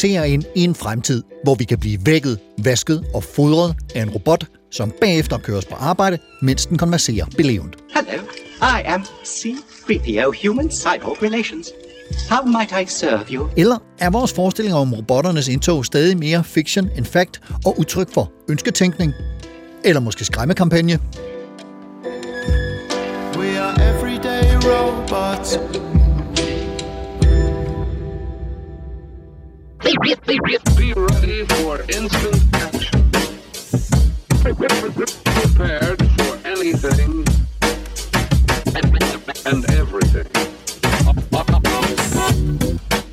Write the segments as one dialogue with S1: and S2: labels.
S1: Ser ind i en fremtid, hvor vi kan blive vækket, vasket og fodret af en robot, som bagefter køres på arbejde, mens den konverserer belevent.
S2: Hello, I am C3PO Human Cyborg Relations. How might I serve you?
S1: Eller er vores forestillinger om robotternes indtog stadig mere fiction end fact og udtryk for ønsketænkning? Eller måske skræmmekampagne?
S3: We are everyday robots.
S4: Be ready for instant action. Prepared for anything and everything.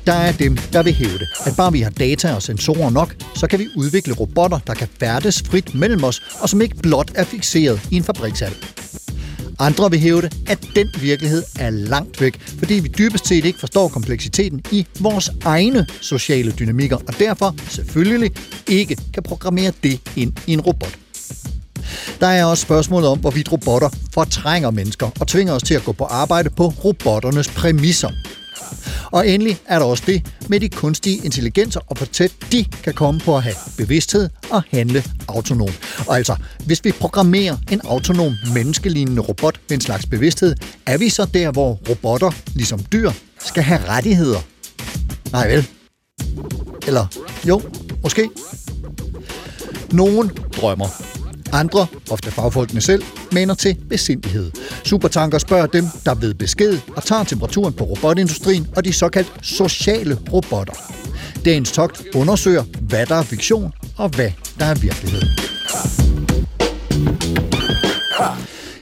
S1: Der er dem, der vil hævde, at bare vi har data og sensorer nok, så kan vi udvikle robotter, der kan færdes frit mellem os, og som ikke blot er fixeret i en fabrikshal. Andre vil hævde, at den virkelighed er langt væk, fordi vi dybest set ikke forstår kompleksiteten i vores egne sociale dynamikker, og derfor selvfølgelig ikke kan programmere det ind i en robot. Der er også spørgsmålet om, hvorvidt robotter fortrænger mennesker og tvinger os til at gå på arbejde på robotternes præmisser. Og endelig er der også det med de kunstige intelligenser, og hvor tæt de kan komme på at have bevidsthed og handle autonom. Og altså, hvis vi programmerer en autonom menneskelignende robot med en slags bevidsthed, er vi så der, hvor robotter, ligesom dyr, skal have rettigheder? Nej vel? Eller jo, måske. Nogen drømmer. Andre, ofte fagfolkene selv, mener til besindighed. Supertanker spørger dem, der ved besked og tager temperaturen på robotindustrien og de såkaldt sociale robotter. Dagens togt undersøger, hvad der er fiktion og hvad der er virkelighed.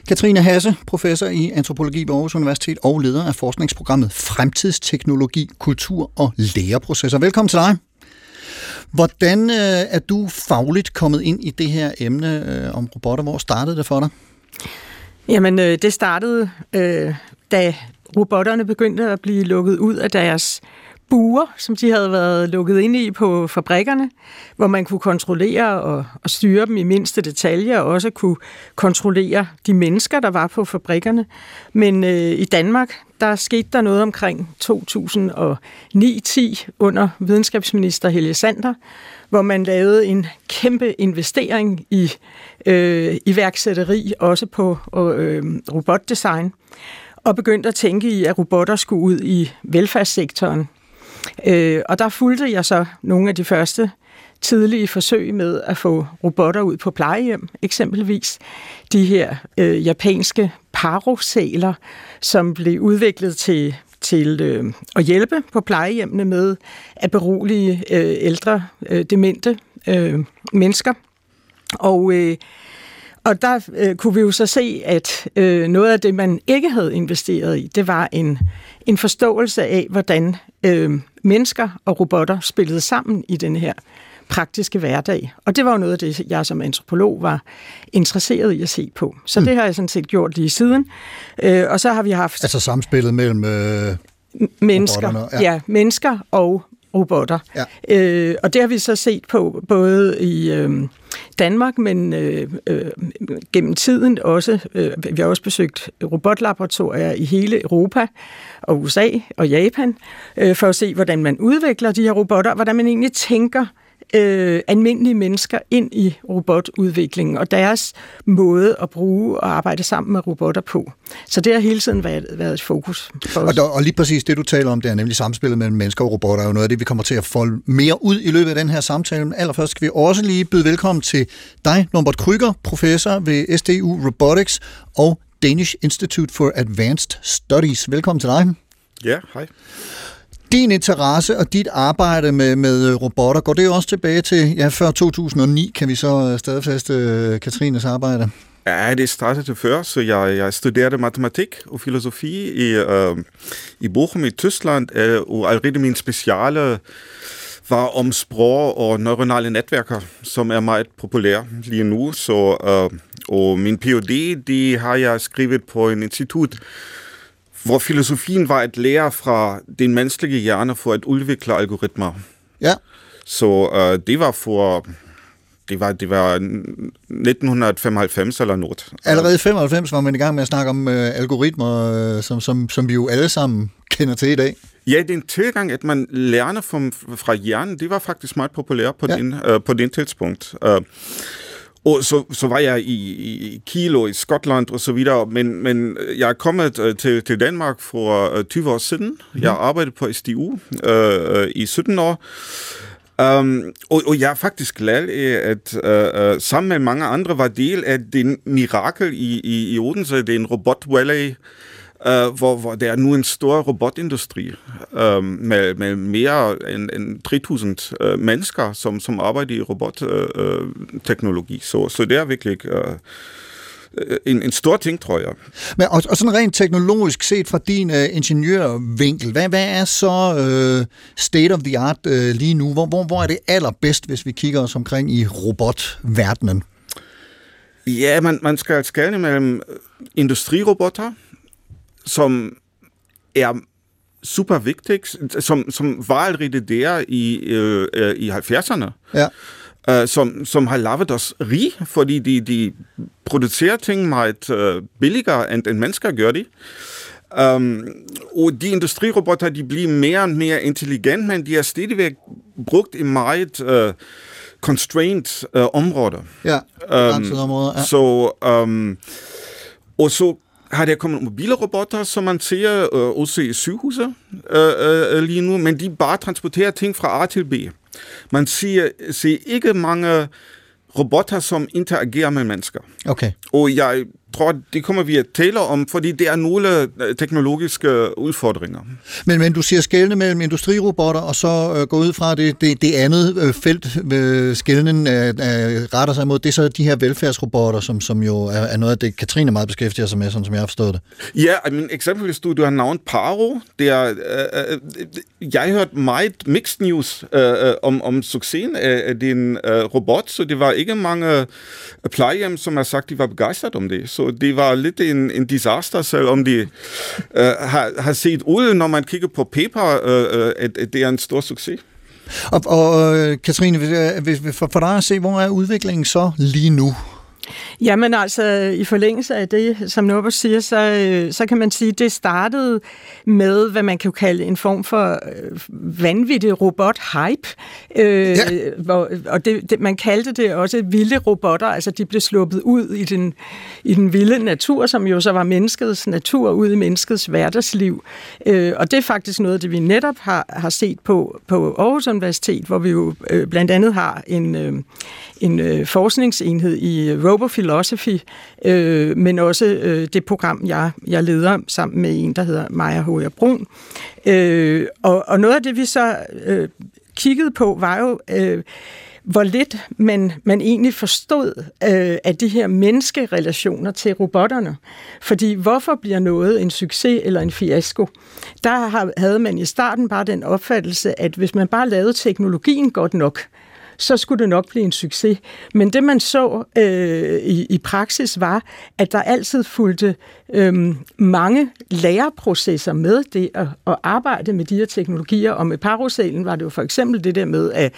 S1: Katrine Hasse, professor i antropologi ved Aarhus Universitet og leder af forskningsprogrammet Fremtidsteknologi, Kultur og Læreprocesser. Velkommen til dig. Hvordan øh, er du fagligt kommet ind i det her emne øh, om robotter? Hvor startede det for dig?
S5: Jamen, øh, det startede, øh, da robotterne begyndte at blive lukket ud af deres buer, som de havde været lukket ind i på fabrikkerne, hvor man kunne kontrollere og, og styre dem i mindste detaljer, og også kunne kontrollere de mennesker, der var på fabrikkerne. Men øh, i Danmark, der skete der noget omkring 2009-10 under videnskabsminister Helge Sander, hvor man lavede en kæmpe investering i øh, iværksætteri, også på øh, robotdesign, og begyndte at tænke i, at robotter skulle ud i velfærdssektoren. Øh, og der fulgte jeg så nogle af de første tidlige forsøg med at få robotter ud på plejehjem, eksempelvis de her øh, japanske parosæler, som blev udviklet til til øh, at hjælpe på plejehjemmene med at berolige øh, ældre, øh, demente øh, mennesker. Og, øh, og der øh, kunne vi jo så se, at øh, noget af det, man ikke havde investeret i, det var en, en forståelse af, hvordan øh, mennesker og robotter spillede sammen i den her praktiske hverdag. Og det var jo noget af det, jeg som antropolog var interesseret i at se på. Så mm. det har jeg sådan set gjort lige siden. Øh, og så har vi haft...
S1: Altså samspillet mellem... Øh,
S5: mennesker, ja. ja, mennesker og robotter. Ja. Øh, og det har vi så set på både i øh, Danmark, men øh, øh, gennem tiden også. Øh, vi har også besøgt robotlaboratorier i hele Europa og USA og Japan, øh, for at se, hvordan man udvikler de her robotter, hvordan man egentlig tænker øh, almindelige mennesker ind i robotudviklingen og deres måde at bruge og arbejde sammen med robotter på. Så det har hele tiden været, været et fokus for os.
S1: Og, der, og lige præcis det, du taler om, det er nemlig samspillet mellem mennesker og robotter, er jo noget af det, vi kommer til at folde mere ud i løbet af den her samtale. Men allerførst skal vi også lige byde velkommen til dig, Norbert Kryger, professor ved SDU Robotics og Danish Institute for Advanced Studies. Velkommen til dig.
S6: Ja, hej.
S1: Din interesse og dit arbejde med, med øh, robotter, går det også tilbage til ja, før 2009, kan vi så øh, stadfæste uh, Katrines arbejde?
S7: Ja, det startede før, så jeg, jeg studerede matematik og filosofi i, øh, i Bochum i Tyskland, øh, og allerede min speciale var om sprog og neuronale netværker, som er meget populære lige nu. Så, øh, og min PhD, det har jeg skrevet på en institut, hvor filosofien var at lære fra den menneskelige hjerne for at udvikle algoritmer.
S1: Ja.
S7: Så øh, det var for det var, det var 1995 eller noget.
S1: Allerede i 95 var man i gang med at snakke om øh, algoritmer, øh, som, som, som vi jo alle sammen kender til i dag.
S7: Ja, den tilgang, at man lærer fra, fra hjernen, det var faktisk meget populært på,
S1: Ja.
S7: den, øh, på den tidspunkt. Øh, og så, så var jeg i, i Kiel og i Skotland og så videre, men, men jeg er kommet øh, til, til Danmark for øh, 20 år siden. Mm. Jeg arbejdede på SDU øh, øh, i 17 år. Um, og, og jeg er faktisk glad at uh, uh, sammen med mange andre var del af den mirakel i, i, i Odense, den Robot Valley, uh, hvor, hvor der er nu en stor robotindustri um, med, med mere end, end 3.000 uh, mennesker, som, som arbejder i robotteknologi. Uh, så, så det er virkelig uh, en, en stor ting, tror jeg.
S1: Men, og, og sådan rent teknologisk set fra din øh, ingeniørvinkel, hvad, hvad er så øh, state of the art øh, lige nu? Hvor, hvor, hvor er det allerbedst, hvis vi kigger os omkring i robotverdenen?
S7: Ja, man, man skal skelne mellem industrirobotter, som er super vigtigt, som, som var allerede der i, øh, øh, i 70'erne.
S1: Ja.
S7: Uh, som, som har lavet os rig, fordi de, de producerer ting meget uh, billigere, end, end mennesker gør de. Um, og de industrirobotter, de bliver mere og mere intelligente, men de er stadigvæk brugt i meget uh, constrained uh, områder.
S1: Ja, begrænsede områder, ja.
S7: Så, um, og så har der kommet mobile robotter, som man ser uh, også i sygehuse uh, uh, lige nu, men de bare transporterer ting fra A til B. Man ser, ser ikke mange robotter, som interagerer med mennesker.
S1: Okay.
S7: Og jeg tror, det kommer vi at tale om, fordi det er nogle øh, teknologiske udfordringer.
S1: Men, men du siger skældne mellem industrirobotter, og så øh, gå ud fra det, det, det andet øh, felt, øh, skældnen øh, øh, retter sig mod, det er så de her velfærdsrobotter, som, som jo er, er noget af det, Katrine meget beskæftiger sig med, sådan som jeg har forstået det.
S7: Ja, I mean, eksempelvis du, du har navnet Paro. Det er, øh, øh, jeg har hørt meget mixed news øh, øh, om, om succesen af, af din øh, robot, så det var ikke mange plejehjem, som har sagt, de var begejstret om det. Så det var lidt en, en disaster, selvom de øh, har, har set ud, når man kigger på paper, øh, øh at, at det er en stor succes.
S1: Og, og øh, Katrine, øh, for dig at se, hvor er udviklingen så lige nu?
S5: Jamen altså, i forlængelse af det, som Norbert siger, så, øh, så kan man sige, at det startede med, hvad man kan kalde en form for øh, vanvittig robot-hype. Øh,
S1: Ja.
S5: hvor, og det, det, man kaldte det også vilde robotter, altså de blev sluppet ud i den, i den vilde natur, som jo så var menneskets natur, ud i menneskets hverdagsliv. Øh, og det er faktisk noget, det vi netop har, har set på, på Aarhus Universitet, hvor vi jo øh, blandt andet har en, øh, en øh, forskningsenhed i øh, RoboPhilosophy, øh, men også øh, det program, jeg, jeg leder sammen med en, der hedder Maja H. Brun. Øh, og, og noget af det, vi så øh, kiggede på, var jo... Øh, hvor lidt man, man egentlig forstod øh, af de her menneskerelationer til robotterne. Fordi hvorfor bliver noget en succes eller en fiasko? Der har, havde man i starten bare den opfattelse, at hvis man bare lavede teknologien godt nok, så skulle det nok blive en succes. Men det man så øh, i, i praksis var, at der altid fulgte øh, mange læreprocesser med det at, at arbejde med de her teknologier. Og med paroselen var det jo for eksempel det der med, at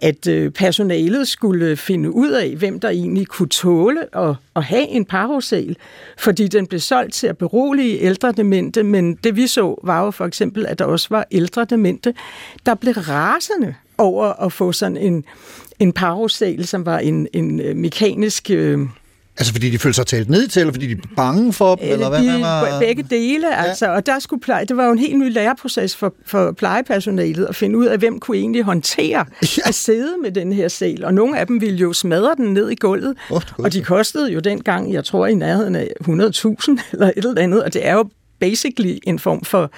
S5: at øh, personalet skulle finde ud af, hvem der egentlig kunne tåle at, at have en parosal, fordi den blev solgt til at berolige ældre demente, men det vi så var jo for eksempel, at der også var ældre demente, der blev rasende over at få sådan en, en parocel, som var en, en øh, mekanisk... Øh,
S1: Altså fordi de føler sig talt ned til, eller fordi de er bange for dem, eller hvad,
S5: de,
S1: hvad var...
S5: Begge dele, altså. Og der skulle pleje, det var jo en helt ny læreproces for, for plejepersonalet at finde ud af, hvem kunne egentlig håndtere ja. at sidde med den her sel. Og nogle af dem ville jo smadre den ned i gulvet.
S1: Oh,
S5: og de kostede jo dengang, jeg tror, i nærheden af 100.000 eller et eller andet. Og det er jo basically en form for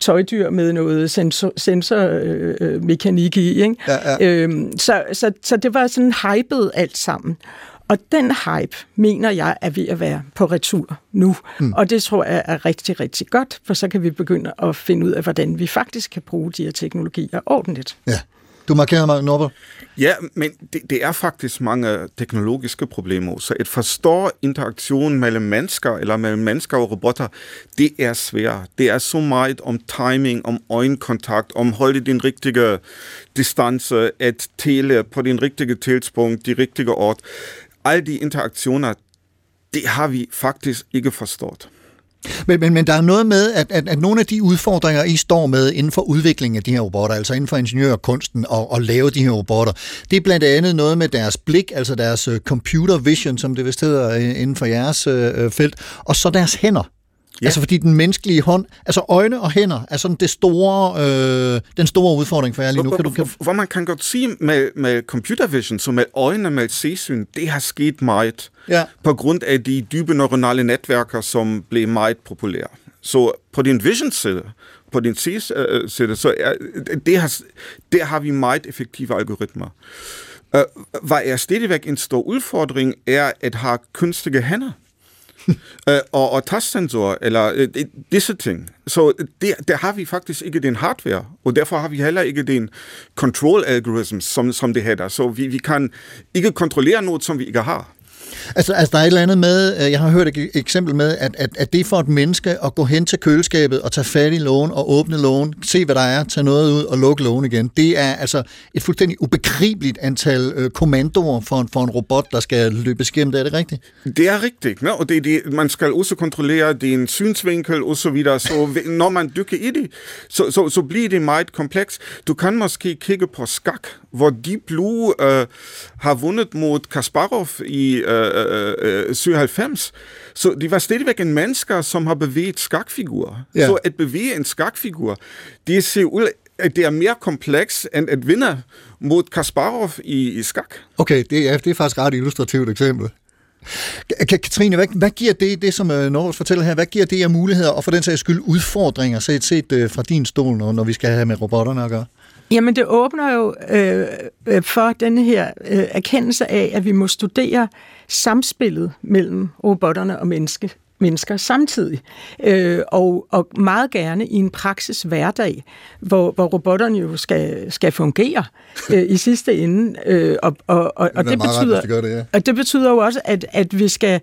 S5: tøjdyr med noget sensor, sensormekanik øh, i. Ikke?
S1: Ja, ja.
S5: Øhm, så, så, så det var sådan hypet alt sammen. Og den hype, mener jeg, er ved at være på retur nu. Mm. Og det tror jeg er rigtig, rigtig godt, for så kan vi begynde at finde ud af, hvordan vi faktisk kan bruge de her teknologier ordentligt.
S1: Ja. Du markerer mig, Norbert.
S7: Ja, men det, det er faktisk mange teknologiske problemer. Så at forstå interaktion mellem mennesker eller mellem mennesker og robotter, det er svært. Det er så meget om timing, om øjenkontakt, om holde din rigtige distance, at tale på din rigtige tidspunkt, de rigtige ord. Alle de interaktioner, det har vi faktisk ikke forstået.
S1: Men, men, men der er noget med, at, at, at nogle af de udfordringer, I står med inden for udviklingen af de her robotter, altså inden for ingeniørkunsten og, og lave de her robotter, det er blandt andet noget med deres blik, altså deres øh, computer vision, som det vist hedder øh, inden for jeres øh, øh, felt, og så deres hænder. Ja. Altså fordi den menneskelige hånd, altså øjne og hænder, er sådan det store, øh, den store udfordring for jer lige nu.
S7: Kan du, kan... Hvor man kan godt sige med, med computer vision, så med øjne, med sesyn, det har sket meget ja. på grund af de dybe neuronale netværker, som blev meget populære. Så på din vision-side, på din C-side, så er, det har, der har vi meget effektive algoritmer. Uh, hvad er stadigvæk en stor udfordring, er at have kunstige hænder øh, og, og tastsensor, eller øh, disse ting. Så det, der har vi faktisk ikke den hardware, og derfor har vi heller ikke den control algorithm, som, som det hedder. Så vi, vi kan ikke kontrollere noget, som vi ikke har.
S1: Altså, altså, der er et eller andet med, øh, jeg har hørt et eksempel med, at, at, at det for et menneske at gå hen til køleskabet og tage fat i lågen og åbne lågen, se hvad der er, tage noget ud og lukke lågen igen, det er altså et fuldstændig ubegribeligt antal øh, kommandoer for en, for en robot, der skal løbe det. Er det rigtigt?
S7: Det er rigtigt, ja, og det, det, man skal også kontrollere din synsvinkel og så videre, så når man dykker i det, så, så, så bliver det meget kompleks. Du kan måske kigge på skak, hvor Deep Blue øh, har vundet mod Kasparov i øh, øh, 97. Øh, så det var stadigvæk en mennesker, som har bevæget skakfigurer. Ja. Så at bevæge en skakfigur, det ser ud at det er mere kompleks end at vinde mod Kasparov i, i skak.
S1: Okay, det er, det er faktisk ret illustrativt eksempel. Katrine, hvad, hvad giver det, det som øh, fortæller her, hvad giver det af muligheder, og for den sags skyld udfordringer, set, set øh, fra din stol, når, når vi skal have med robotterne at gøre?
S5: Jamen, det åbner jo øh, øh for denne her øh, erkendelse af, at vi må studere samspillet mellem robotterne og menneske, mennesker samtidig. Øh, og, og meget gerne i en praksis hverdag, hvor, hvor robotterne jo skal, skal fungere øh, i sidste ende. Øh, og, og, og, og, det betyder, ret, det, ja. og det betyder jo også, at, at vi, skal,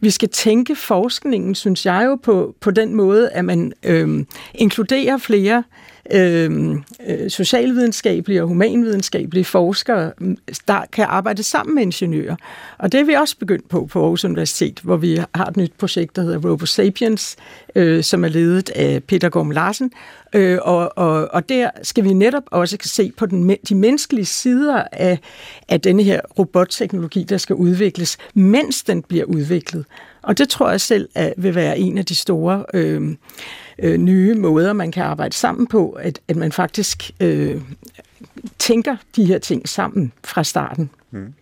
S5: vi skal tænke forskningen, synes jeg jo, på, på den måde, at man øh, inkluderer flere Øhm, Øhm, øh, socialvidenskabelige og humanvidenskabelige forskere, mm, der kan arbejde sammen med ingeniører. Og det er vi også begyndt på på Aarhus Universitet, hvor vi har et nyt projekt, der hedder RoboSapiens, øh, som er ledet af Peter Gorm Larsen. Øh, og, og, og der skal vi netop også se på den, de menneskelige sider af, af denne her robotteknologi, der skal udvikles, mens den bliver udviklet. Og det tror jeg selv at vil være en af de store øh, øh, nye måder, man kan arbejde sammen på, at, at man faktisk øh, tænker de her ting sammen fra starten. Mm.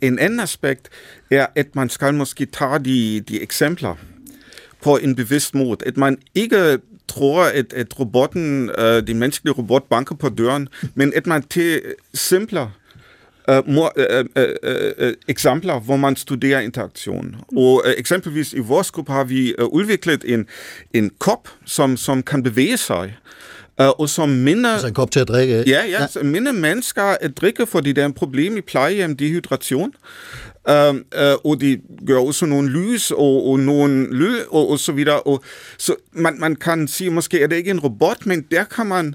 S7: En anden aspekt er, at man skal måske tage de, de eksempler på en bevidst måde. At man ikke tror, at, at robotten, øh, den menneskelige robot banker på døren, men at man til simpler Uh, more, uh, uh, uh, eksempler, hvor man studerer interaktion. Og uh, eksempelvis i vores gruppe har vi uh, udviklet en, en kop, som, som kan bevæge sig. Uh, og som minder...
S1: Altså en kop til at drikke,
S7: ikke? Ja, ja, ja. minder mennesker at drikke, fordi der er en problem i plejehjem, dehydration. Uh, uh, og de gør også nogle lys og, og nogle lyd og, og så videre. Og, så man, man kan sige, måske er det ikke en robot, men der kan man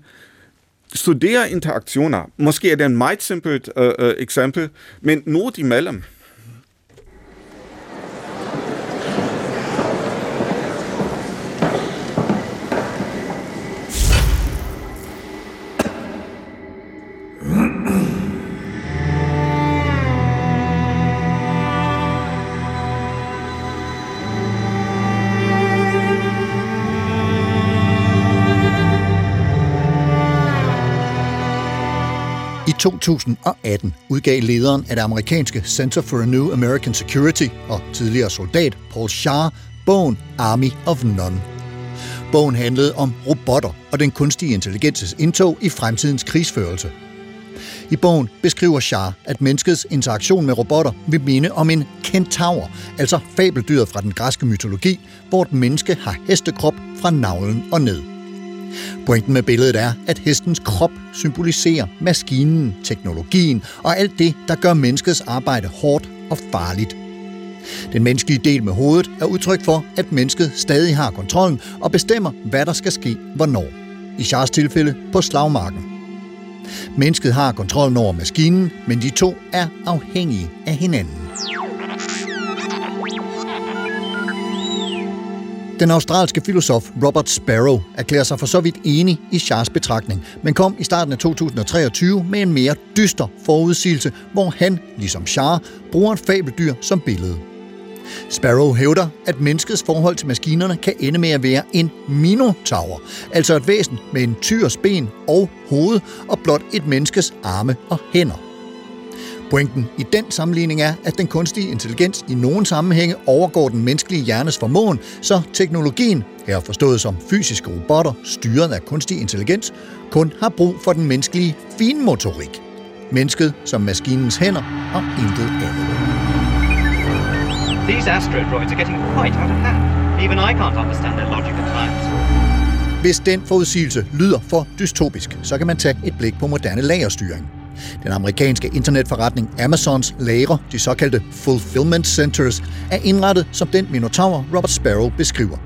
S7: studere interaktioner. Måske er det en meget simpelt øh, uh, eksempel, men noget imellem.
S1: 2018 udgav lederen af det amerikanske Center for a New American Security og tidligere soldat Paul Shah bogen Army of None. Bogen handlede om robotter og den kunstige intelligenses indtog i fremtidens krigsførelse. I bogen beskriver Shah, at menneskets interaktion med robotter vil minde om en kentaur, altså fabeldyret fra den græske mytologi, hvor et menneske har hestekrop fra navlen og ned. Pointen med billedet er, at hestens krop symboliserer maskinen, teknologien og alt det, der gør menneskets arbejde hårdt og farligt. Den menneskelige del med hovedet er udtryk for, at mennesket stadig har kontrollen og bestemmer, hvad der skal ske hvornår. I Charles tilfælde på slagmarken. Mennesket har kontrollen over maskinen, men de to er afhængige af hinanden. Den australske filosof Robert Sparrow erklærer sig for så vidt enig i Charles betragtning, men kom i starten af 2023 med en mere dyster forudsigelse, hvor han, ligesom Char, bruger et fabeldyr som billede. Sparrow hævder, at menneskets forhold til maskinerne kan ende med at være en minotaur, altså et væsen med en tyrs ben og hoved og blot et menneskes arme og hænder. Pointen i den sammenligning er, at den kunstige intelligens i nogle sammenhænge overgår den menneskelige hjernes formåen, så teknologien, her forstået som fysiske robotter styret af kunstig intelligens, kun har brug for den menneskelige finmotorik. Mennesket som maskinens hænder og intet andet.
S2: These astrodroids are getting quite out of hand. Even I can't understand their logic at times.
S1: Hvis den forudsigelse lyder for dystopisk, så kan man tage et blik på moderne lagerstyring. Den amerikanske internetforretning Amazons lagre, de såkaldte fulfillment centers, er indrettet som den minotaur Robert Sparrow beskriver.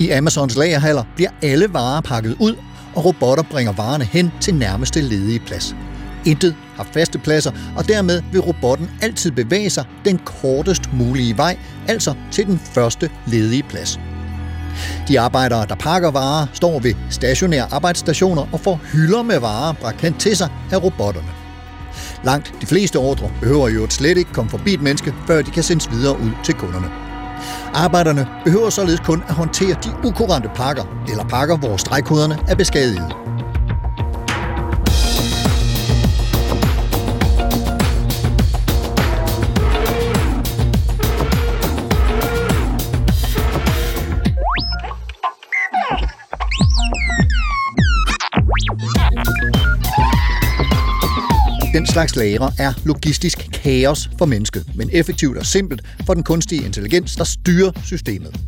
S1: I Amazons lagerhaller bliver alle varer pakket ud, og robotter bringer varerne hen til nærmeste ledige plads. Intet har faste pladser, og dermed vil robotten altid bevæge sig den kortest mulige vej, altså til den første ledige plads. De arbejdere, der pakker varer, står ved stationære arbejdsstationer og får hylder med varer bragt hen til sig af robotterne. Langt de fleste ordre behøver jo slet ikke komme forbi et menneske, før de kan sendes videre ud til kunderne. Arbejderne behøver således kun at håndtere de ukurante pakker, eller pakker, hvor stregkoderne er beskadiget. Den slags lagre er logistisk kaos for mennesket, men effektivt og simpelt for den kunstige intelligens, der styrer systemet.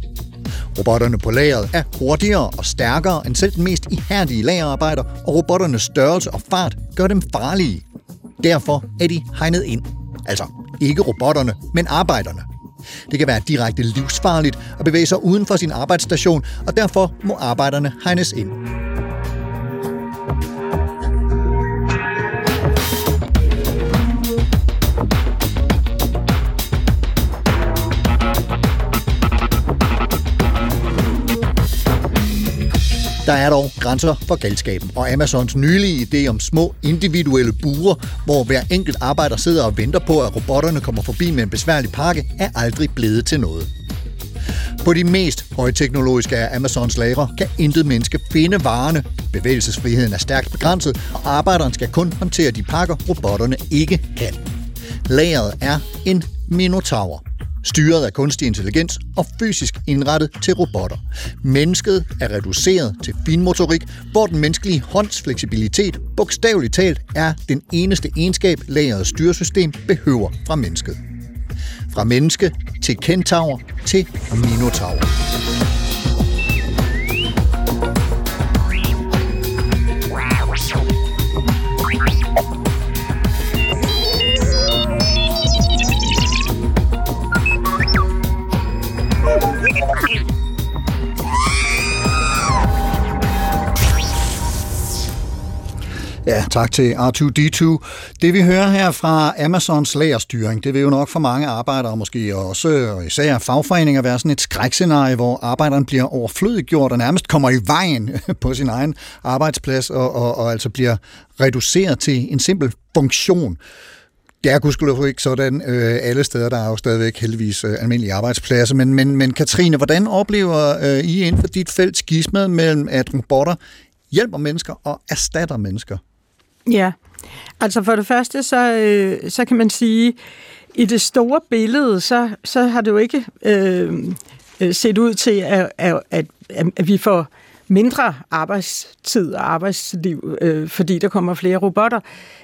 S1: Robotterne på lageret er hurtigere og stærkere end selv den mest ihærdige lagerarbejder, og robotternes størrelse og fart gør dem farlige. Derfor er de hegnet ind. Altså ikke robotterne, men arbejderne. Det kan være direkte livsfarligt at bevæge sig uden for sin arbejdsstation, og derfor må arbejderne hegnes ind. Der er dog grænser for galskaben, og Amazons nylige idé om små individuelle burer, hvor hver enkelt arbejder sidder og venter på, at robotterne kommer forbi med en besværlig pakke, er aldrig blevet til noget. På de mest højteknologiske af Amazons lagre kan intet menneske finde varerne. Bevægelsesfriheden er stærkt begrænset, og arbejderen skal kun håndtere de pakker, robotterne ikke kan. Lageret er en minotaur styret af kunstig intelligens og fysisk indrettet til robotter. Mennesket er reduceret til finmotorik, hvor den menneskelige hånds fleksibilitet bogstaveligt talt er den eneste egenskab, lageret styresystem behøver fra mennesket. Fra menneske til kentaur til minotaur. Ja, tak til R2D2. Det vi hører her fra Amazons lagerstyring, det vil jo nok for mange arbejdere, måske også og især fagforeninger, være sådan et skrækscenarie, hvor arbejderen bliver overflødiggjort og nærmest kommer i vejen på sin egen arbejdsplads og, og, og altså bliver reduceret til en simpel funktion. Det er gudskelov ikke sådan øh, alle steder, der er jo stadigvæk heldigvis øh, almindelige arbejdspladser, men, men, men Katrine, hvordan oplever øh, I inden for dit felt skismet mellem, at robotter hjælper mennesker og erstatter mennesker?
S5: Ja, altså for det første, så, øh, så kan man sige, i det store billede, så, så har det jo ikke øh, øh set ud til, at, at, at, at vi får mindre arbejdstid og arbejdsliv, øh, fordi der kommer flere robotter.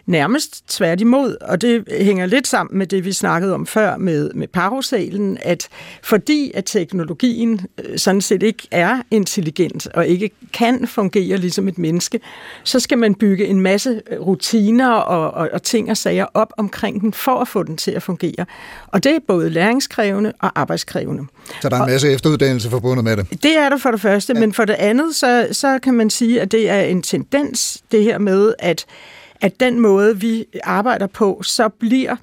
S5: Nærmest tværtimod, og det hænger lidt sammen med det, vi snakkede om før med, med parosalen, at fordi at teknologien øh, sådan set ikke er intelligent og ikke kan fungere ligesom et menneske, så skal man bygge en masse øh, rutiner og, og, og ting og sager op omkring den for at få den til at fungere. Og det er både læringskrævende og arbejdskrævende.
S1: Så der er en masse og, efteruddannelse forbundet med det?
S5: Det er der for det første, ja. men for det andet, så, så kan man sige, at det er en tendens, det her med, at, at den måde, vi arbejder på, så bliver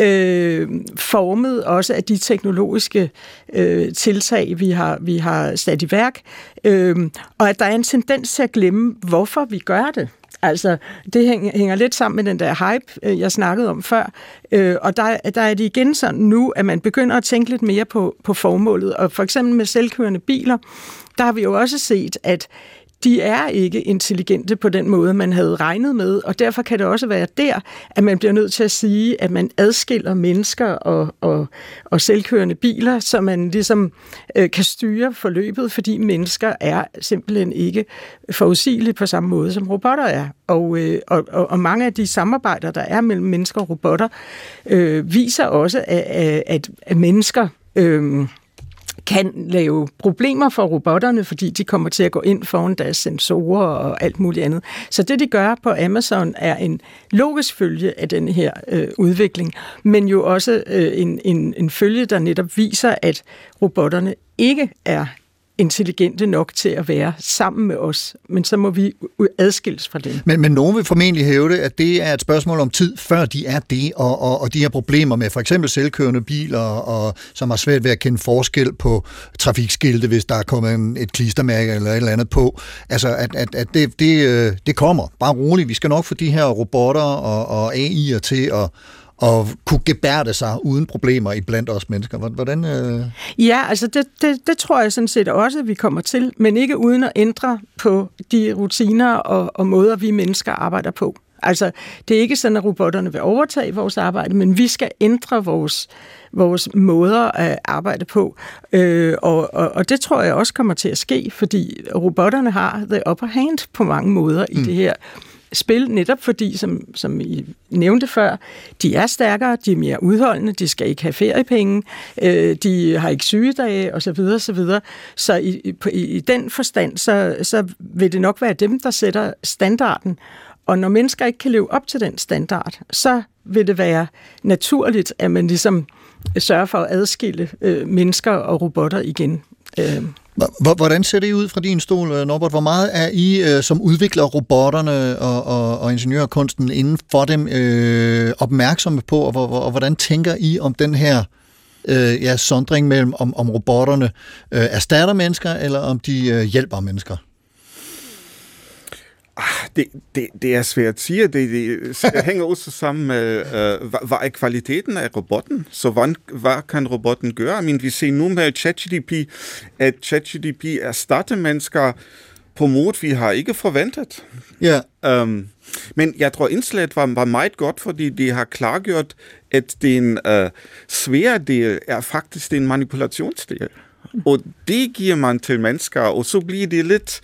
S5: øh, formet også af de teknologiske øh, tiltag, vi har, vi har sat i værk, øh, og at der er en tendens til at glemme, hvorfor vi gør det. Altså, det hænger lidt sammen med den der hype, øh, jeg snakkede om før. Øh, og der, der er det igen sådan nu, at man begynder at tænke lidt mere på, på formålet. Og for eksempel med selvkørende biler, der har vi jo også set, at de er ikke intelligente på den måde, man havde regnet med, og derfor kan det også være der, at man bliver nødt til at sige, at man adskiller mennesker og, og, og selvkørende biler, så man ligesom øh, kan styre forløbet, fordi mennesker er simpelthen ikke forudsigelige på samme måde, som robotter er. Og, øh, og, og mange af de samarbejder, der er mellem mennesker og robotter, øh, viser også, at, at, at mennesker... Øh, kan lave problemer for robotterne, fordi de kommer til at gå ind foran deres sensorer og alt muligt andet. Så det, de gør på Amazon, er en logisk følge af den her øh, udvikling, men jo også øh, en, en, en følge, der netop viser, at robotterne ikke er intelligente nok til at være sammen med os, men så må vi adskilles fra dem.
S1: Men, men nogen vil formentlig hævde, at det er et spørgsmål om tid, før de er det, og, og, og de her problemer med for eksempel selvkørende biler, og, som har svært ved at kende forskel på trafikskilte, hvis der er kommet en, et klistermærke eller et eller andet på. Altså, at, at, at det, det, øh, det kommer. Bare roligt. Vi skal nok få de her robotter og, og AI'er til at og kunne gebærde sig uden problemer i blandt os mennesker. Hvordan? Øh...
S5: Ja, altså det, det, det tror jeg sådan set også, at vi kommer til, men ikke uden at ændre på de rutiner og, og måder, vi mennesker arbejder på. Altså, det er ikke sådan, at robotterne vil overtage vores arbejde, men vi skal ændre vores, vores måder at arbejde på. Øh, og, og, og det tror jeg også kommer til at ske, fordi robotterne har the upper hand på mange måder mm. i det her spil, netop fordi, som, som I nævnte før, de er stærkere, de er mere udholdende, de skal ikke have feriepenge, øh, de har ikke sygedage osv. osv. Så i, i, i den forstand, så, så vil det nok være dem, der sætter standarden. Og når mennesker ikke kan leve op til den standard, så vil det være naturligt, at man ligesom sørger for at adskille øh, mennesker og robotter igen. Øh.
S1: Hvordan ser det ud fra din stol, øh, Norbert? Hvor meget er I, øh, som udvikler robotterne og, og, og ingeniørkunsten inden for dem, øh, opmærksomme på, og, og, og hvordan tænker I om den her øh, ja, sondring mellem, om, om robotterne øh, erstatter mennesker, eller om de øh, hjælper mennesker?
S7: Ah, det, det, det er svært at sige. Det, det hænger også sammen med, uh, hvad er kvaliteten af robotten? Så hvad, hvad kan robotten gøre? I mean, vi ser nu med ChatGPT, at ChatGPT erstatter mennesker på måde, vi har ikke forventet.
S1: Ja.
S7: Yeah. Um, men jeg tror, indslaget var, var meget godt, fordi de har klargjort, at den uh, svære del er faktisk den manipulationsdel. Og det giver man til mennesker, og så bliver det lidt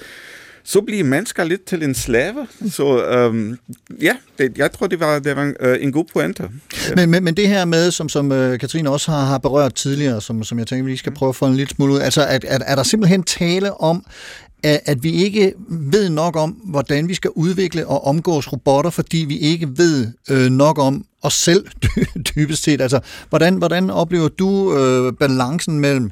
S7: så bliver mennesker lidt til en slave. Så øhm, ja, det, jeg tror, det var, det var en, øh, en god pointe.
S1: Ja. Men, men, men det her med, som, som uh, Katrine også har, har berørt tidligere, som, som jeg tænker, vi skal prøve at få en lille smule ud, altså at, at, er der simpelthen tale om, at, at vi ikke ved nok om, hvordan vi skal udvikle og omgås robotter, fordi vi ikke ved øh, nok om os selv, dybest set. Altså, hvordan, hvordan oplever du øh, balancen mellem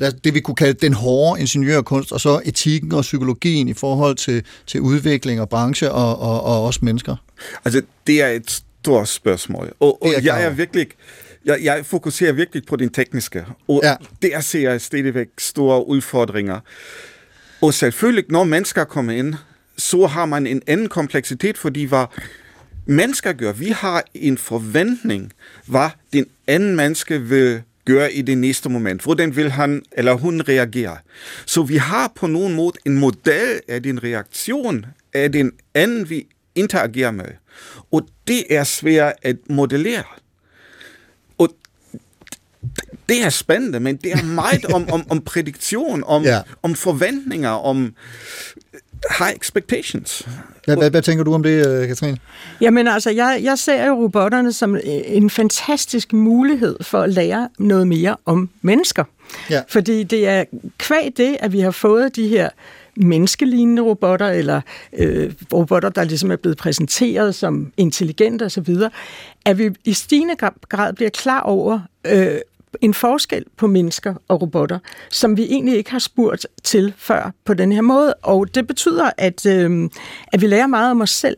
S1: det vi kunne kalde den hårde ingeniørkunst, og så etikken og psykologien i forhold til, til udvikling og branche og, og, og også mennesker?
S7: Altså, det er et stort spørgsmål. Og, og er jeg er virkelig... Jeg, jeg fokuserer virkelig på den tekniske, og ja. der ser jeg stadigvæk store udfordringer. Og selvfølgelig, når mennesker kommer ind, så har man en anden kompleksitet, fordi hvad mennesker gør, vi har en forventning, hvad den anden menneske vil gør i det næste moment. Hvordan vil han eller hun reagere? Så vi har på nogen måde en model af din reaktion af den anden, vi interagerer med. Og det er svært at modellere. Og det er spændende, men det er meget om, om, om prædiktion, om,
S1: ja.
S7: om forventninger, om high expectations.
S1: Hvad, hvad, hvad tænker du om det, øh, Katrine?
S5: Jamen altså, jeg, jeg ser jo robotterne som øh, en fantastisk mulighed for at lære noget mere om mennesker.
S1: Ja.
S5: Fordi det er kvæg det, at vi har fået de her menneskelignende robotter, eller øh, robotter, der ligesom er blevet præsenteret som intelligente osv., at vi i stigende gra- grad bliver klar over øh, en forskel på mennesker og robotter, som vi egentlig ikke har spurgt til før på den her måde. Og det betyder, at, øh, at vi lærer meget om os selv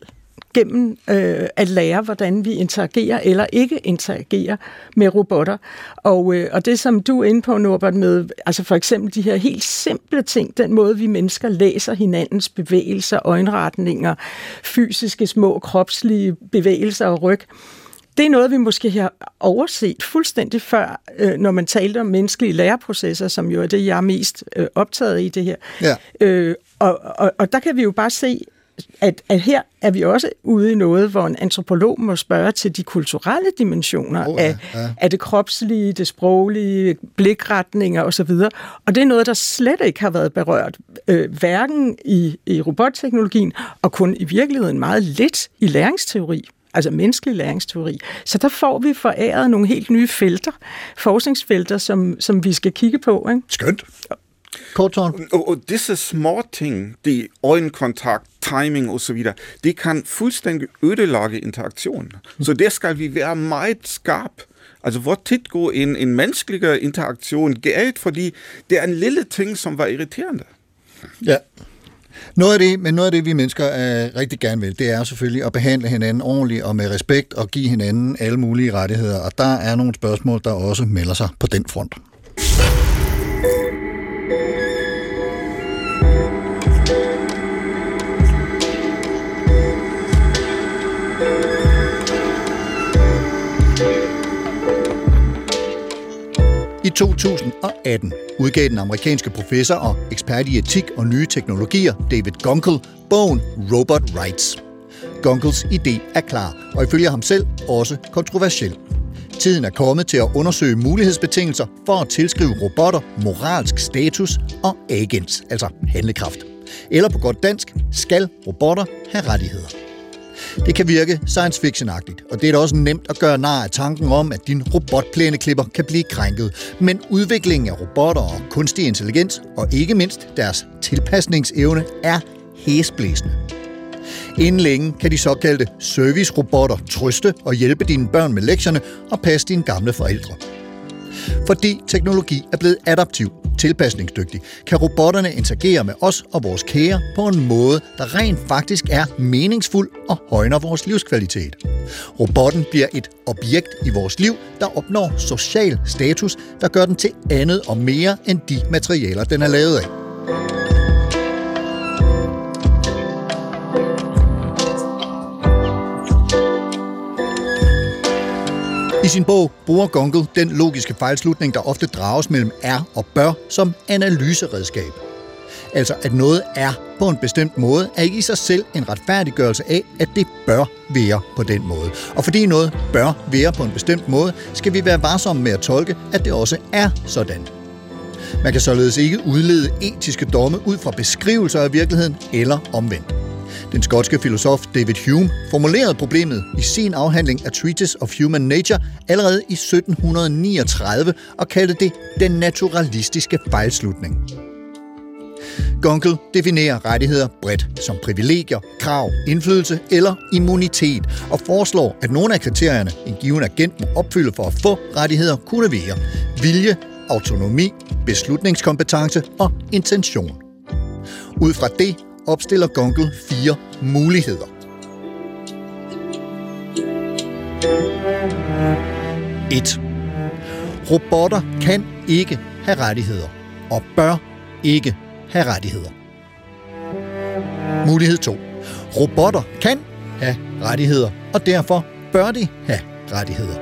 S5: gennem øh, at lære, hvordan vi interagerer eller ikke interagerer med robotter. Og, øh, og det, som du er inde på, Norbert, med altså for eksempel de her helt simple ting, den måde, vi mennesker læser hinandens bevægelser, øjenretninger, fysiske små kropslige bevægelser og ryg, det er noget, vi måske har overset fuldstændig før, øh, når man talte om menneskelige læreprocesser, som jo er det, jeg er mest øh, optaget i det her.
S1: Ja.
S5: Øh, og, og, og der kan vi jo bare se, at, at her er vi også ude i noget, hvor en antropolog må spørge til de kulturelle dimensioner
S1: Oh, ja,
S5: ja,
S1: ja.
S5: af, af det kropslige, det sproglige, blikretninger osv. Og det er noget, der slet ikke har været berørt, øh, hverken i, i robotteknologien, og kun i virkeligheden meget lidt i læringsteori altså menneskelig læringsteori. Så der får vi foræret nogle helt nye felter, forskningsfelter, som, som vi skal kigge på. Ikke?
S1: Skønt. Kort, Torn.
S7: Og, og disse små ting, de øjenkontakt, timing og så videre, det kan fuldstændig ødelægge interaktionen. Så der skal vi være meget skarp. Altså, hvor tit går en, en menneskelig interaktion galt, fordi det er en lille ting, som var irriterende.
S1: Ja. Noget af det, men noget af det, vi mennesker øh, rigtig gerne vil, det er selvfølgelig at behandle hinanden ordentligt og med respekt og give hinanden alle mulige rettigheder. Og der er nogle spørgsmål, der også melder sig på den front. 2018 udgav den amerikanske professor og ekspert i etik og nye teknologier, David Gunkel, bogen Robot Rights. Gunkels idé er klar, og ifølge ham selv også kontroversiel. Tiden er kommet til at undersøge mulighedsbetingelser for at tilskrive robotter moralsk status og agens, altså handlekraft. Eller på godt dansk, skal robotter have rettigheder? Det kan virke science fiction-agtigt, og det er da også nemt at gøre nar af tanken om, at din robotplæneklipper kan blive krænket. Men udviklingen af robotter og kunstig intelligens, og ikke mindst deres tilpasningsevne, er hæsblæsende. Inden længe kan de såkaldte service-robotter trøste og hjælpe dine børn med lektierne og passe dine gamle forældre. Fordi teknologi er blevet adaptiv, tilpasningsdygtig, kan robotterne interagere med os og vores kære på en måde, der rent faktisk er meningsfuld og højner vores livskvalitet. Robotten bliver et objekt i vores liv, der opnår social status, der gør den til andet og mere end de materialer, den er lavet af. I sin bog bruger Gunkel den logiske fejlslutning, der ofte drages mellem er og bør, som analyseredskab. Altså, at noget er på en bestemt måde, er ikke i sig selv en retfærdiggørelse af, at det bør være på den måde. Og fordi noget bør være på en bestemt måde, skal vi være varsomme med at tolke, at det også er sådan. Man kan således ikke udlede etiske domme ud fra beskrivelser af virkeligheden eller omvendt. Den skotske filosof David Hume formulerede problemet i sin afhandling A Treatise of Human Nature allerede i 1739 og kaldte det den naturalistiske fejlslutning. Gunkel definerer rettigheder bredt som privilegier, krav, indflydelse eller immunitet og foreslår, at nogle af kriterierne, en given agent må opfylde for at få rettigheder, kunne være vilje, autonomi, beslutningskompetence og intention. Ud fra det opstiller Gunkel fire muligheder. 1. Robotter kan ikke have rettigheder og bør ikke have rettigheder. Mulighed 2. Robotter kan have rettigheder, og derfor bør de have rettigheder.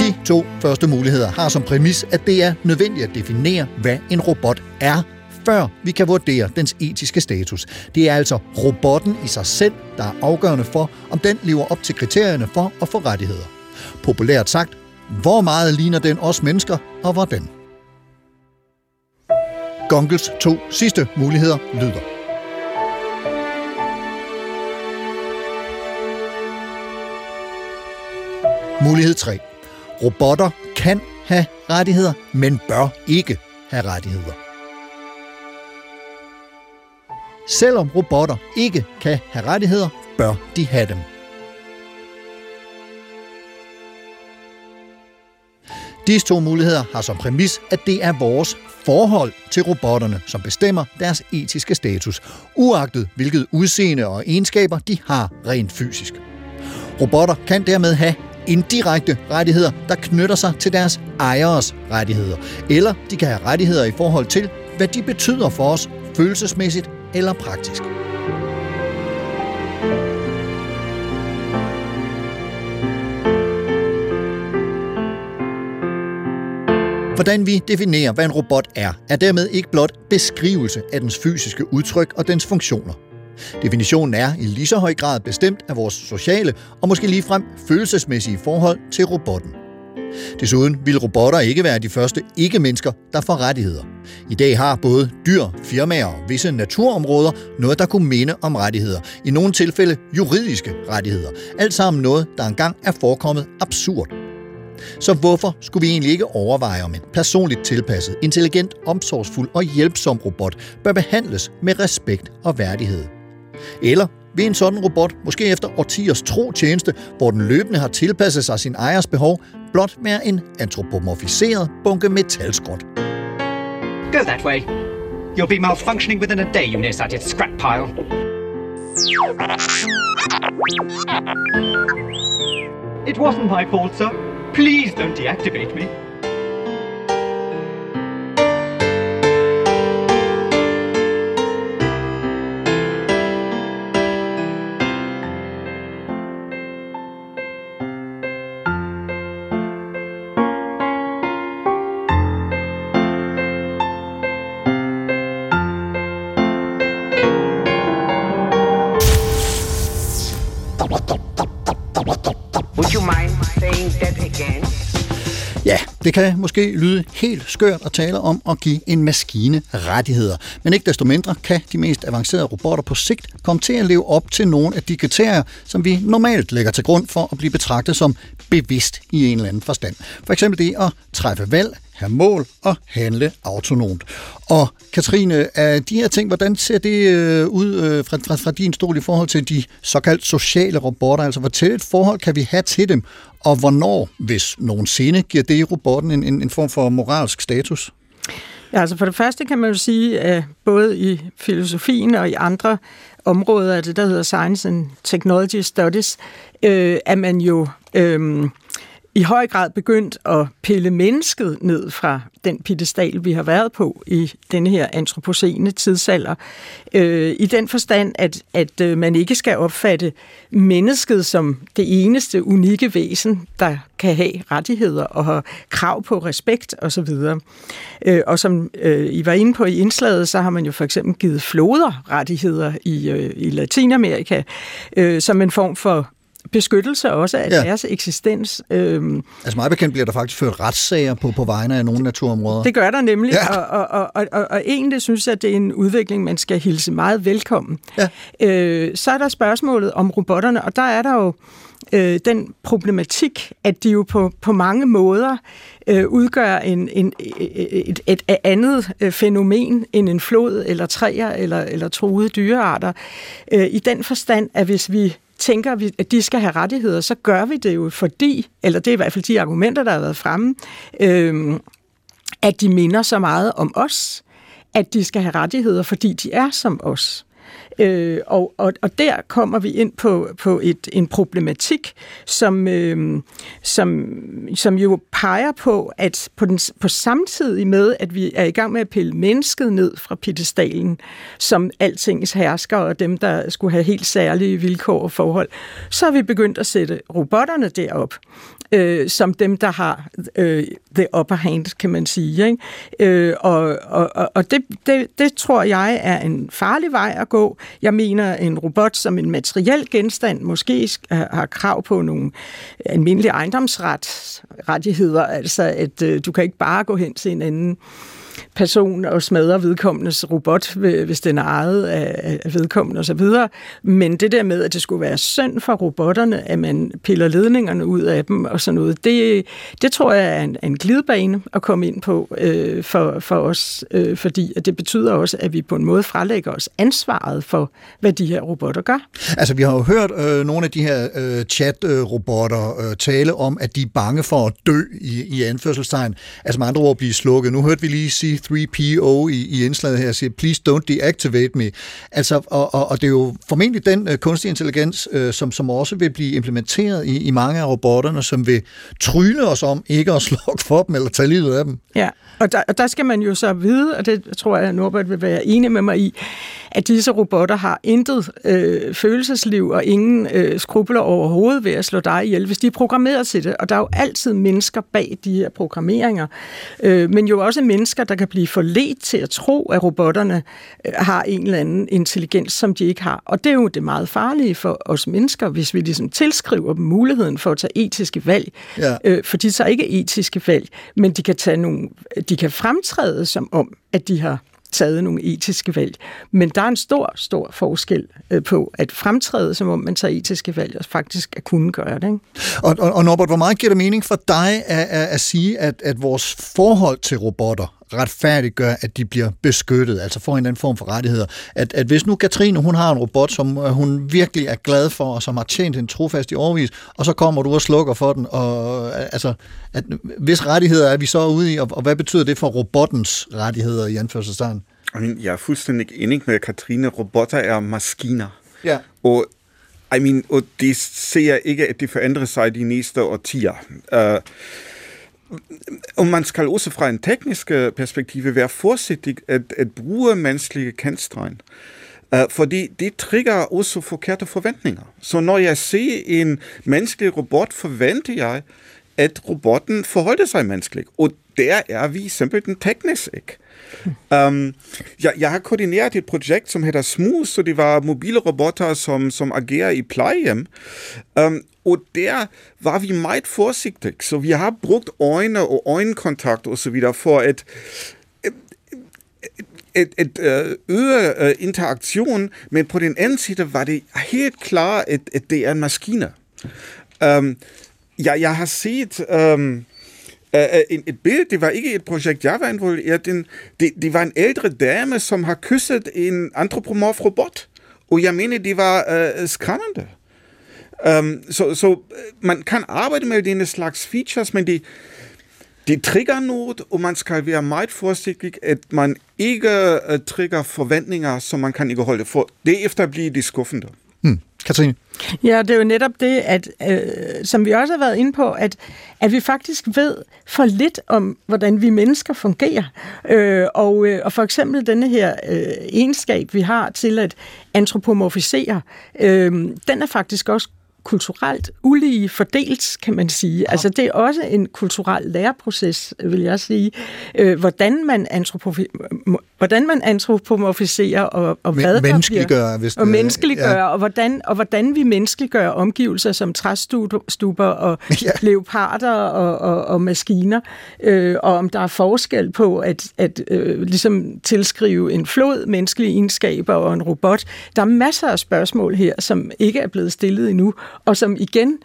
S1: De to første muligheder har som præmis, at det er nødvendigt at definere, hvad en robot er, før vi kan vurdere dens etiske status. Det er altså robotten i sig selv, der er afgørende for, om den lever op til kriterierne for at få rettigheder. Populært sagt, Hvor meget ligner den os mennesker, og hvordan? Gunkels to sidste muligheder lyder. Mulighed 3. Robotter kan have rettigheder, men bør ikke have rettigheder. Selvom robotter ikke kan have rettigheder, bør de have dem. Disse to muligheder har som præmis, at det er vores forhold til robotterne, som bestemmer deres etiske status, uagtet hvilket udseende og egenskaber de har rent fysisk. Robotter kan dermed have indirekte rettigheder, der knytter sig til deres ejeres rettigheder, eller de kan have rettigheder i forhold til, hvad de betyder for os følelsesmæssigt eller praktisk. Hvordan vi definerer, hvad en robot er, er dermed ikke blot beskrivelse af dens fysiske udtryk og dens funktioner. Definitionen er i lige så høj grad bestemt af vores sociale og måske ligefrem følelsesmæssige forhold til robotten. Desuden vil robotter ikke være de første ikke-mennesker, der får rettigheder. I dag har både dyr, firmaer og visse naturområder noget, der kunne minde om rettigheder. I nogle tilfælde juridiske rettigheder. Alt sammen noget, der engang er forekommet absurd. Så hvorfor skulle vi egentlig ikke overveje, om en personligt tilpasset, intelligent, omsorgsfuld og hjælpsom robot bør behandles med respekt og værdighed? Eller vil en sådan robot, måske efter årtiers tro tjeneste, hvor den løbende har tilpasset sig sin ejers behov, blot være en antropomorfiseret bunke metalskrot?
S2: Go that way. You'll be malfunctioning within a day, you nearsighted scrap pile. It wasn't my fault, sir. Please don't deactivate me.
S1: Det kan måske lyde helt skørt at tale om at give en maskine rettigheder. Men ikke desto mindre kan de mest avancerede robotter på sigt komme til at leve op til nogle af de kriterier, som vi normalt lægger til grund for at blive betragtet som bevidst i en eller anden forstand. For eksempel det at træffe valg, have mål og handle autonomt. Og Katrine, af de her ting, hvordan ser det øh, ud øh, fra, fra, fra din stol i forhold til de såkaldt sociale robotter? Altså, hvor tæt et forhold kan vi have til dem, og hvornår, hvis nogensinde, giver det robotten en, en, en form for moralsk status?
S5: Ja, altså for det første kan man jo sige, at både i filosofien og i andre områder af det, der hedder Science and Technology Studies, øh, er man jo øh, i høj grad begyndt at pille mennesket ned fra den pedestal, vi har været på i denne her antropocene tidsalder. Øh, I den forstand, at, at øh, man ikke skal opfatte mennesket som det eneste unikke væsen, der kan have rettigheder og har krav på respekt osv. Øh, og som øh, I var inde på i indslaget, så har man jo for eksempel givet floder rettigheder i, øh, i Latinamerika øh, som en form for beskyttelse også af
S1: Ja.
S5: deres eksistens. Øhm,
S1: Altså meget bekendt bliver der faktisk ført retssager på, på vegne af nogle naturområder.
S5: det gør der nemlig,
S1: ja.
S5: og, og, og, og, og egentlig synes jeg, at det er en udvikling, man skal hilse meget velkommen.
S1: Ja.
S5: Øh, så er der spørgsmålet om robotterne, og der er der jo øh, den problematik, at de jo på, på mange måder øh, udgør en, en, et, et, et andet øh, fænomen end en flod eller træer eller, eller truede dyrearter. Øh, I den forstand, at hvis vi tænker, vi- at de skal have rettigheder, så gør vi det jo fordi, eller det er i hvert fald de argumenter, der har været fremme, øh, at de minder så meget om os, at de skal have rettigheder, fordi de er som os. Øh, og, og, og der kommer vi ind på, på et, en problematik, som, øh, som, som jo peger på, at på, den, på samtidig med, at vi er i gang med at pille mennesket ned fra pittestalen, som altingens hersker og dem, der skulle have helt særlige vilkår og forhold, så har vi begyndt at sætte robotterne derop, øh, som dem, der har øh, the upper hand, kan man sige. Ikke? Øh, og og, og- det, det, det tror jeg er en farlig vej at gå. Jeg mener, en robot som en materiel genstand måske har krav på nogle almindelige ejendomsrettigheder, altså at øh, du kan ikke bare gå hen til en anden person og smadre vedkommendes robot, hvis den er ejet af, vedkommende osv. Men det der med, at det skulle være synd for robotterne, at man piller ledningerne ud af dem og sådan noget, det, det tror jeg er en, en glidebane at komme ind på øh, for, for os, øh, fordi at det betyder også, at vi på en måde frelægger os ansvaret for, hvad de her robotter gør.
S1: Altså, vi har jo hørt øh, nogle af de her øh, chat-robotter øh, tale om, at de er bange for at dø i, i anførselstegn. Altså med andre ord blive slukket. Nu hørte vi lige sige C3PO i, i indslaget her siger, please don't deactivate me. Altså, og, og, og det er jo formentlig den øh, kunstig intelligens, øh, som, som også vil blive implementeret i, i mange af robotterne, som vil trylle os om ikke at slukke for dem eller tage livet af dem.
S5: Ja, og der, og der skal man jo så vide, og det tror jeg, at Norbert vil være enig med mig i, at disse robotter har intet øh, følelsesliv og ingen øh, skrubler overhovedet ved at slå dig ihjel, hvis de er programmeret til det. Og der er jo altid mennesker bag de her programmeringer, øh, men jo også mennesker, der kan blive forledt til at tro, at robotterne øh, har en eller anden intelligens, som de ikke har. Og det er jo det meget farlige for os mennesker, hvis vi ligesom tilskriver dem muligheden for at tage etiske valg. Ja. Øh, for de tager ikke etiske valg, men de kan, tage nogle, de kan fremtræde som om, at de har taget nogle etiske valg. Men der er en stor, stor forskel øh, på at fremtræde, som om man tager etiske valg, og faktisk at kunne gøre det. Ikke?
S1: Og, og, og Norbert, hvor meget giver det mening for dig at, at, at sige, at, at vores forhold til robotter retfærdiggør, at de bliver beskyttet, altså får en eller anden form for rettigheder. At, at hvis nu Katrine, hun har en robot, som øh, hun virkelig er glad for, og som har tjent en trofast i overvis, og så kommer du og slukker for den, og øh, altså, at, hvis rettigheder er vi så ude i, og, og hvad betyder det for robottens rettigheder i anførselstegn?
S7: Jeg er fuldstændig enig med Katrine. Robotter er maskiner.
S1: Ja.
S7: Og I mean, og det ser jeg ikke, at det forandrer sig de næste årtier. Uh, og man skal også fra en teknisk øh, perspektive være forsigtig at, at bruge menneskelige kendstegn. Uh, fordi det trigger også forkerte forventninger. Så når jeg ser en menneskelig robot, forventer jeg, at robotten forholder sig menneskeligt. Og der er vi simpelthen teknisk ikke. Um, jeg, jeg har koordineret et projekt, som hedder Smooth, så det var mobile robotter, som, som agerer i plejehjem. Um, og der var vi meget forsigtige, så vi har brugt øjne og øjenkontakt og så videre for at et, et, øh, øge øh, interaktion, men på den anden side var det helt klart, at, at det er en maskine. Um, jeg, jeg har set um, uh, en, et billede, det var ikke et projekt, jeg var involveret i, det, det var en ældre dame, som har kysset en antropomorf robot, og jeg mener, var uh, skræmmende. Um, så, så man kan arbejde med denne slags features, men det, det trigger noget, og man skal være meget forsigtig, at man ikke uh, trigger forventninger, som man kan ikke holde for. Derefter bliver det skuffende.
S1: Katrine?
S5: Ja, det er jo netop det, at, øh, som vi også har været inde på, at, at vi faktisk ved for lidt om, hvordan vi mennesker fungerer. Øh, og, øh, og for eksempel denne her øh, egenskab, vi har til at antropomorfisere, øh, den er faktisk også kulturelt ulige fordelt, kan man sige. Ja. Altså det er også en kulturel læreproces, vil jeg sige. Øh, hvordan, man hvordan man antropomorfiserer og, og hvad
S1: menneskeliggør, der
S5: bliver, og menneskeliggør, ja. og, hvordan, og hvordan vi menneskeliggør omgivelser som træstuber og ja. leoparder og, og, og maskiner, øh, og om der er forskel på at, at øh, ligesom tilskrive en flod menneskelige egenskaber og en robot. Der er masser af spørgsmål her, som ikke er blevet stillet endnu, og som igen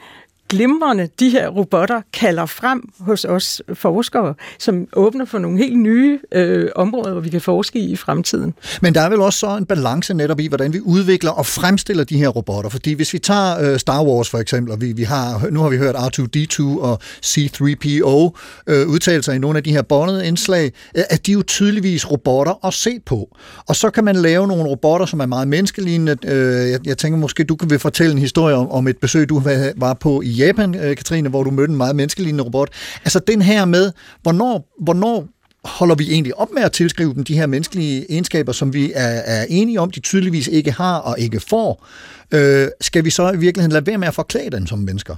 S5: glimrende de her robotter kalder frem hos os forskere, som åbner for nogle helt nye øh, områder, hvor vi kan forske i i fremtiden.
S1: Men der er vel også så en balance netop i, hvordan vi udvikler og fremstiller de her robotter. Fordi hvis vi tager øh, Star Wars for eksempel, og vi, vi har, nu har vi hørt R2-D2 og C-3PO øh, sig i nogle af de her båndede indslag, øh, at de er jo tydeligvis robotter at se på. Og så kan man lave nogle robotter, som er meget menneskelignende. Øh, jeg, jeg tænker måske, du kan vil fortælle en historie om, om et besøg, du var på i Japan, øh, Katrine, hvor du mødte en meget menneskelignende robot. Altså den her med, hvornår, hvornår holder vi egentlig op med at tilskrive dem de her menneskelige egenskaber, som vi er, er enige om, de tydeligvis ikke har og ikke får? Øh, skal vi så i virkeligheden lade være med at forklæde dem som mennesker?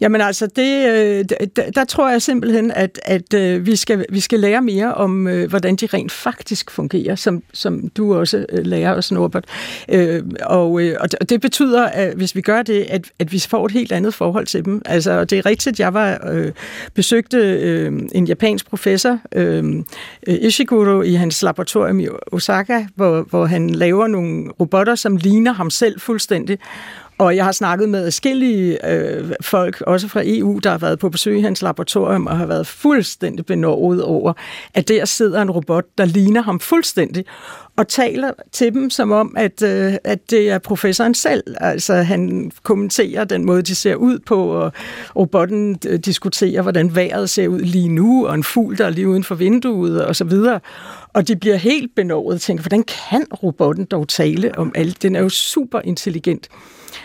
S5: Jamen altså, det, øh, der, der tror jeg simpelthen, at, at øh, vi, skal, vi skal lære mere om, øh, hvordan de rent faktisk fungerer, som, som du også øh, lærer os, Norbert. Øh, og, øh, og det betyder, at hvis vi gør det, at, at vi får et helt andet forhold til dem. Altså, det er rigtigt, jeg var øh, besøgte øh, en japansk professor, øh, Ishiguro, i hans laboratorium i Osaka, hvor, hvor han laver nogle robotter, som ligner ham selv fuldstændig. Og jeg har snakket med forskellige øh, folk, også fra EU, der har været på besøg i hans laboratorium og har været fuldstændig benovet over, at der sidder en robot, der ligner ham fuldstændig, og taler til dem som om, at, øh, at det er professoren selv. Altså han kommenterer den måde, de ser ud på, og robotten øh, diskuterer, hvordan vejret ser ud lige nu, og en fugl, der er lige uden for vinduet, og så videre. Og de bliver helt benovet og tænker, hvordan kan robotten dog tale om alt? Den er jo super intelligent.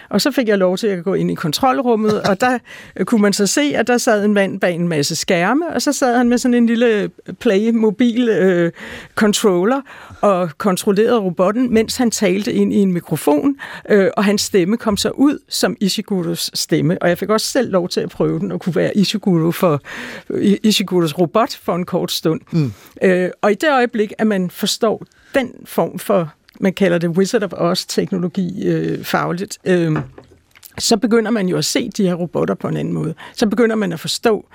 S5: Og så fik jeg lov til at gå ind i kontrolrummet, og der kunne man så se, at der sad en mand bag en masse skærme, og så sad han med sådan en lille Play-mobil øh, controller og kontrollerede robotten, mens han talte ind i en mikrofon, øh, og hans stemme kom så ud som Ishiguros stemme. Og jeg fik også selv lov til at prøve den, og kunne være Ishiguro for, Ishiguros robot for en kort stund. Mm. Øh, og i det øjeblik, at man forstår den form for man kalder det Wizard of Oz-teknologi øh, fagligt, øh, så begynder man jo at se de her robotter på en anden måde. Så begynder man at forstå,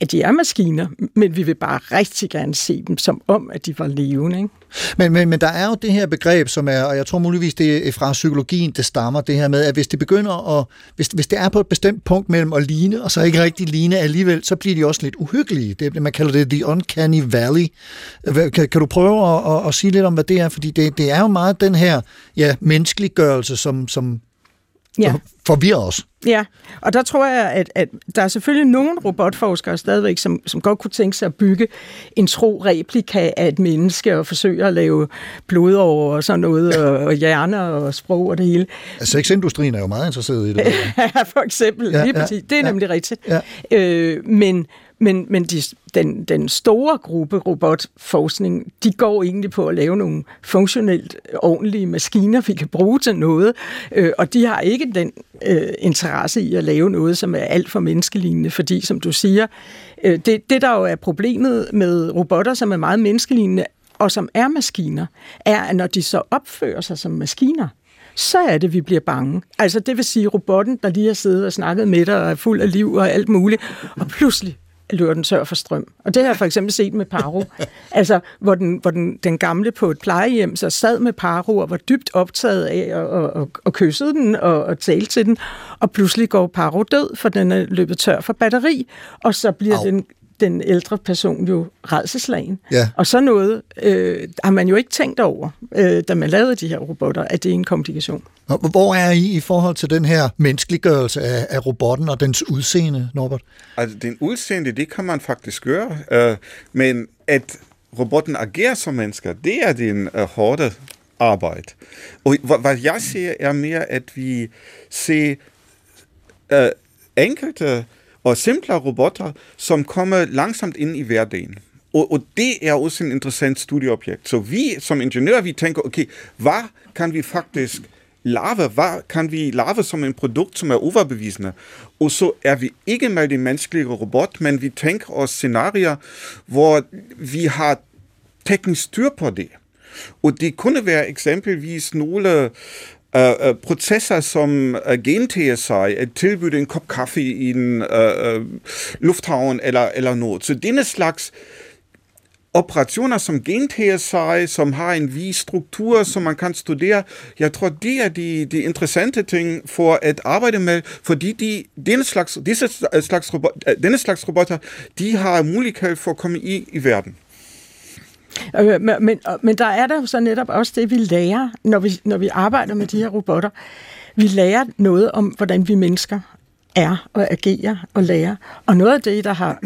S5: at de er maskiner, men vi vil bare rigtig gerne se dem som om, at de var levende. Ikke?
S1: Men, men, men der er jo det her begreb, som er, og jeg tror muligvis det er fra psykologien, det stammer, det her med, at hvis det begynder at, hvis, hvis det er på et bestemt punkt mellem at ligne, og så ikke rigtig ligne alligevel, så bliver de også lidt uhyggelige. Det, man kalder det the uncanny valley. Kan, kan du prøve at, at, at sige lidt om, hvad det er? Fordi det, det er jo meget den her ja, menneskeliggørelse, som, som ja. forvirrer os.
S5: Ja, og der tror jeg, at, at der er selvfølgelig nogle robotforskere stadigvæk, som, som godt kunne tænke sig at bygge en tro replika af et menneske og forsøge at lave blod over og sådan noget, og, og hjerner og sprog og det hele.
S1: Sexindustrien er jo meget interesseret i det.
S5: ja, for eksempel. Ja, lige ja, det er ja, nemlig rigtigt. Ja. Øh, men men, men de, den, den store gruppe robotforskning, de går egentlig på at lave nogle funktionelt ordentlige maskiner, vi kan bruge til noget, øh, og de har ikke den øh, interesse i at lave noget, som er alt for menneskelignende, fordi, som du siger, øh, det, det der jo er problemet med robotter, som er meget menneskelignende, og som er maskiner, er, at når de så opfører sig som maskiner, så er det, vi bliver bange. Altså det vil sige, robotten, der lige har siddet og snakket med dig og er fuld af liv og alt muligt, og pludselig løber den tør for strøm. Og det har jeg for eksempel set med Paro. altså, hvor, den, hvor den, den gamle på et plejehjem så sad med Paro og var dybt optaget af at, og, og, og kyssede den og, og talte til den. Og pludselig går Paro død, for den er løbet tør for batteri. Og så bliver Au. den den ældre person jo redselslagen. Ja. Og så noget øh, har man jo ikke tænkt over, øh, da man lavede de her robotter, at det er en komplikation.
S1: Hvor er I i forhold til den her menneskeliggørelse af, af robotten og dens udseende, Norbert?
S7: Altså, den udseende, det kan man faktisk gøre, øh, men at robotten agerer som mennesker, det er den øh, hårde arbejde. Og hvad jeg ser, er mere, at vi ser øh, enkelte og simplere robotter, som kommer langsomt ind i hverdagen. Og, og det er også en interessant studieobjekt. Så vi som ingeniører, vi tænker, okay, hvad kan vi faktisk lave? Hvad kan vi lave som en produkt, som er overbevisende? Og så er vi ikke med det menneskelige robot, men vi tænker os scenarier, hvor vi har teknisk styr på det. Og det kunne være eksempelvis nogle Uh, processer som øh, uh, gen-TSI, at tilbyde en kop kaffe i en uh, uh, lufthavn eller, eller noget. Så denne slags operationer som gen-TSI, som har en vis struktur, som man kan studere, jeg tror, det er de, de interessante ting for at arbejde med, fordi de, denne, slags, disse slags robot, denne slags robotter, de har mulighed for at komme i, i verden.
S5: Øh, men, men, men der er der jo så netop også det, vi lærer, når vi, når vi arbejder med de her robotter. Vi lærer noget om, hvordan vi mennesker er og agerer og lærer. Og noget af det, der har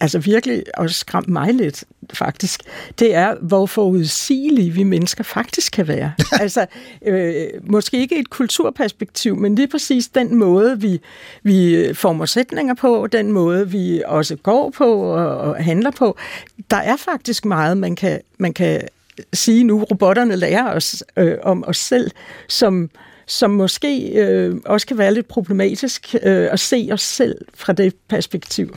S5: altså virkelig også skræmt mig lidt, faktisk, det er, hvor forudsigelige vi mennesker faktisk kan være. altså, øh, måske ikke et kulturperspektiv, men lige præcis den måde, vi, vi former sætninger på, den måde, vi også går på og, og handler på. Der er faktisk meget, man kan, man kan sige nu, robotterne lærer os øh, om os selv, som som måske øh, også kan være lidt problematisk øh, at se os selv fra det perspektiv.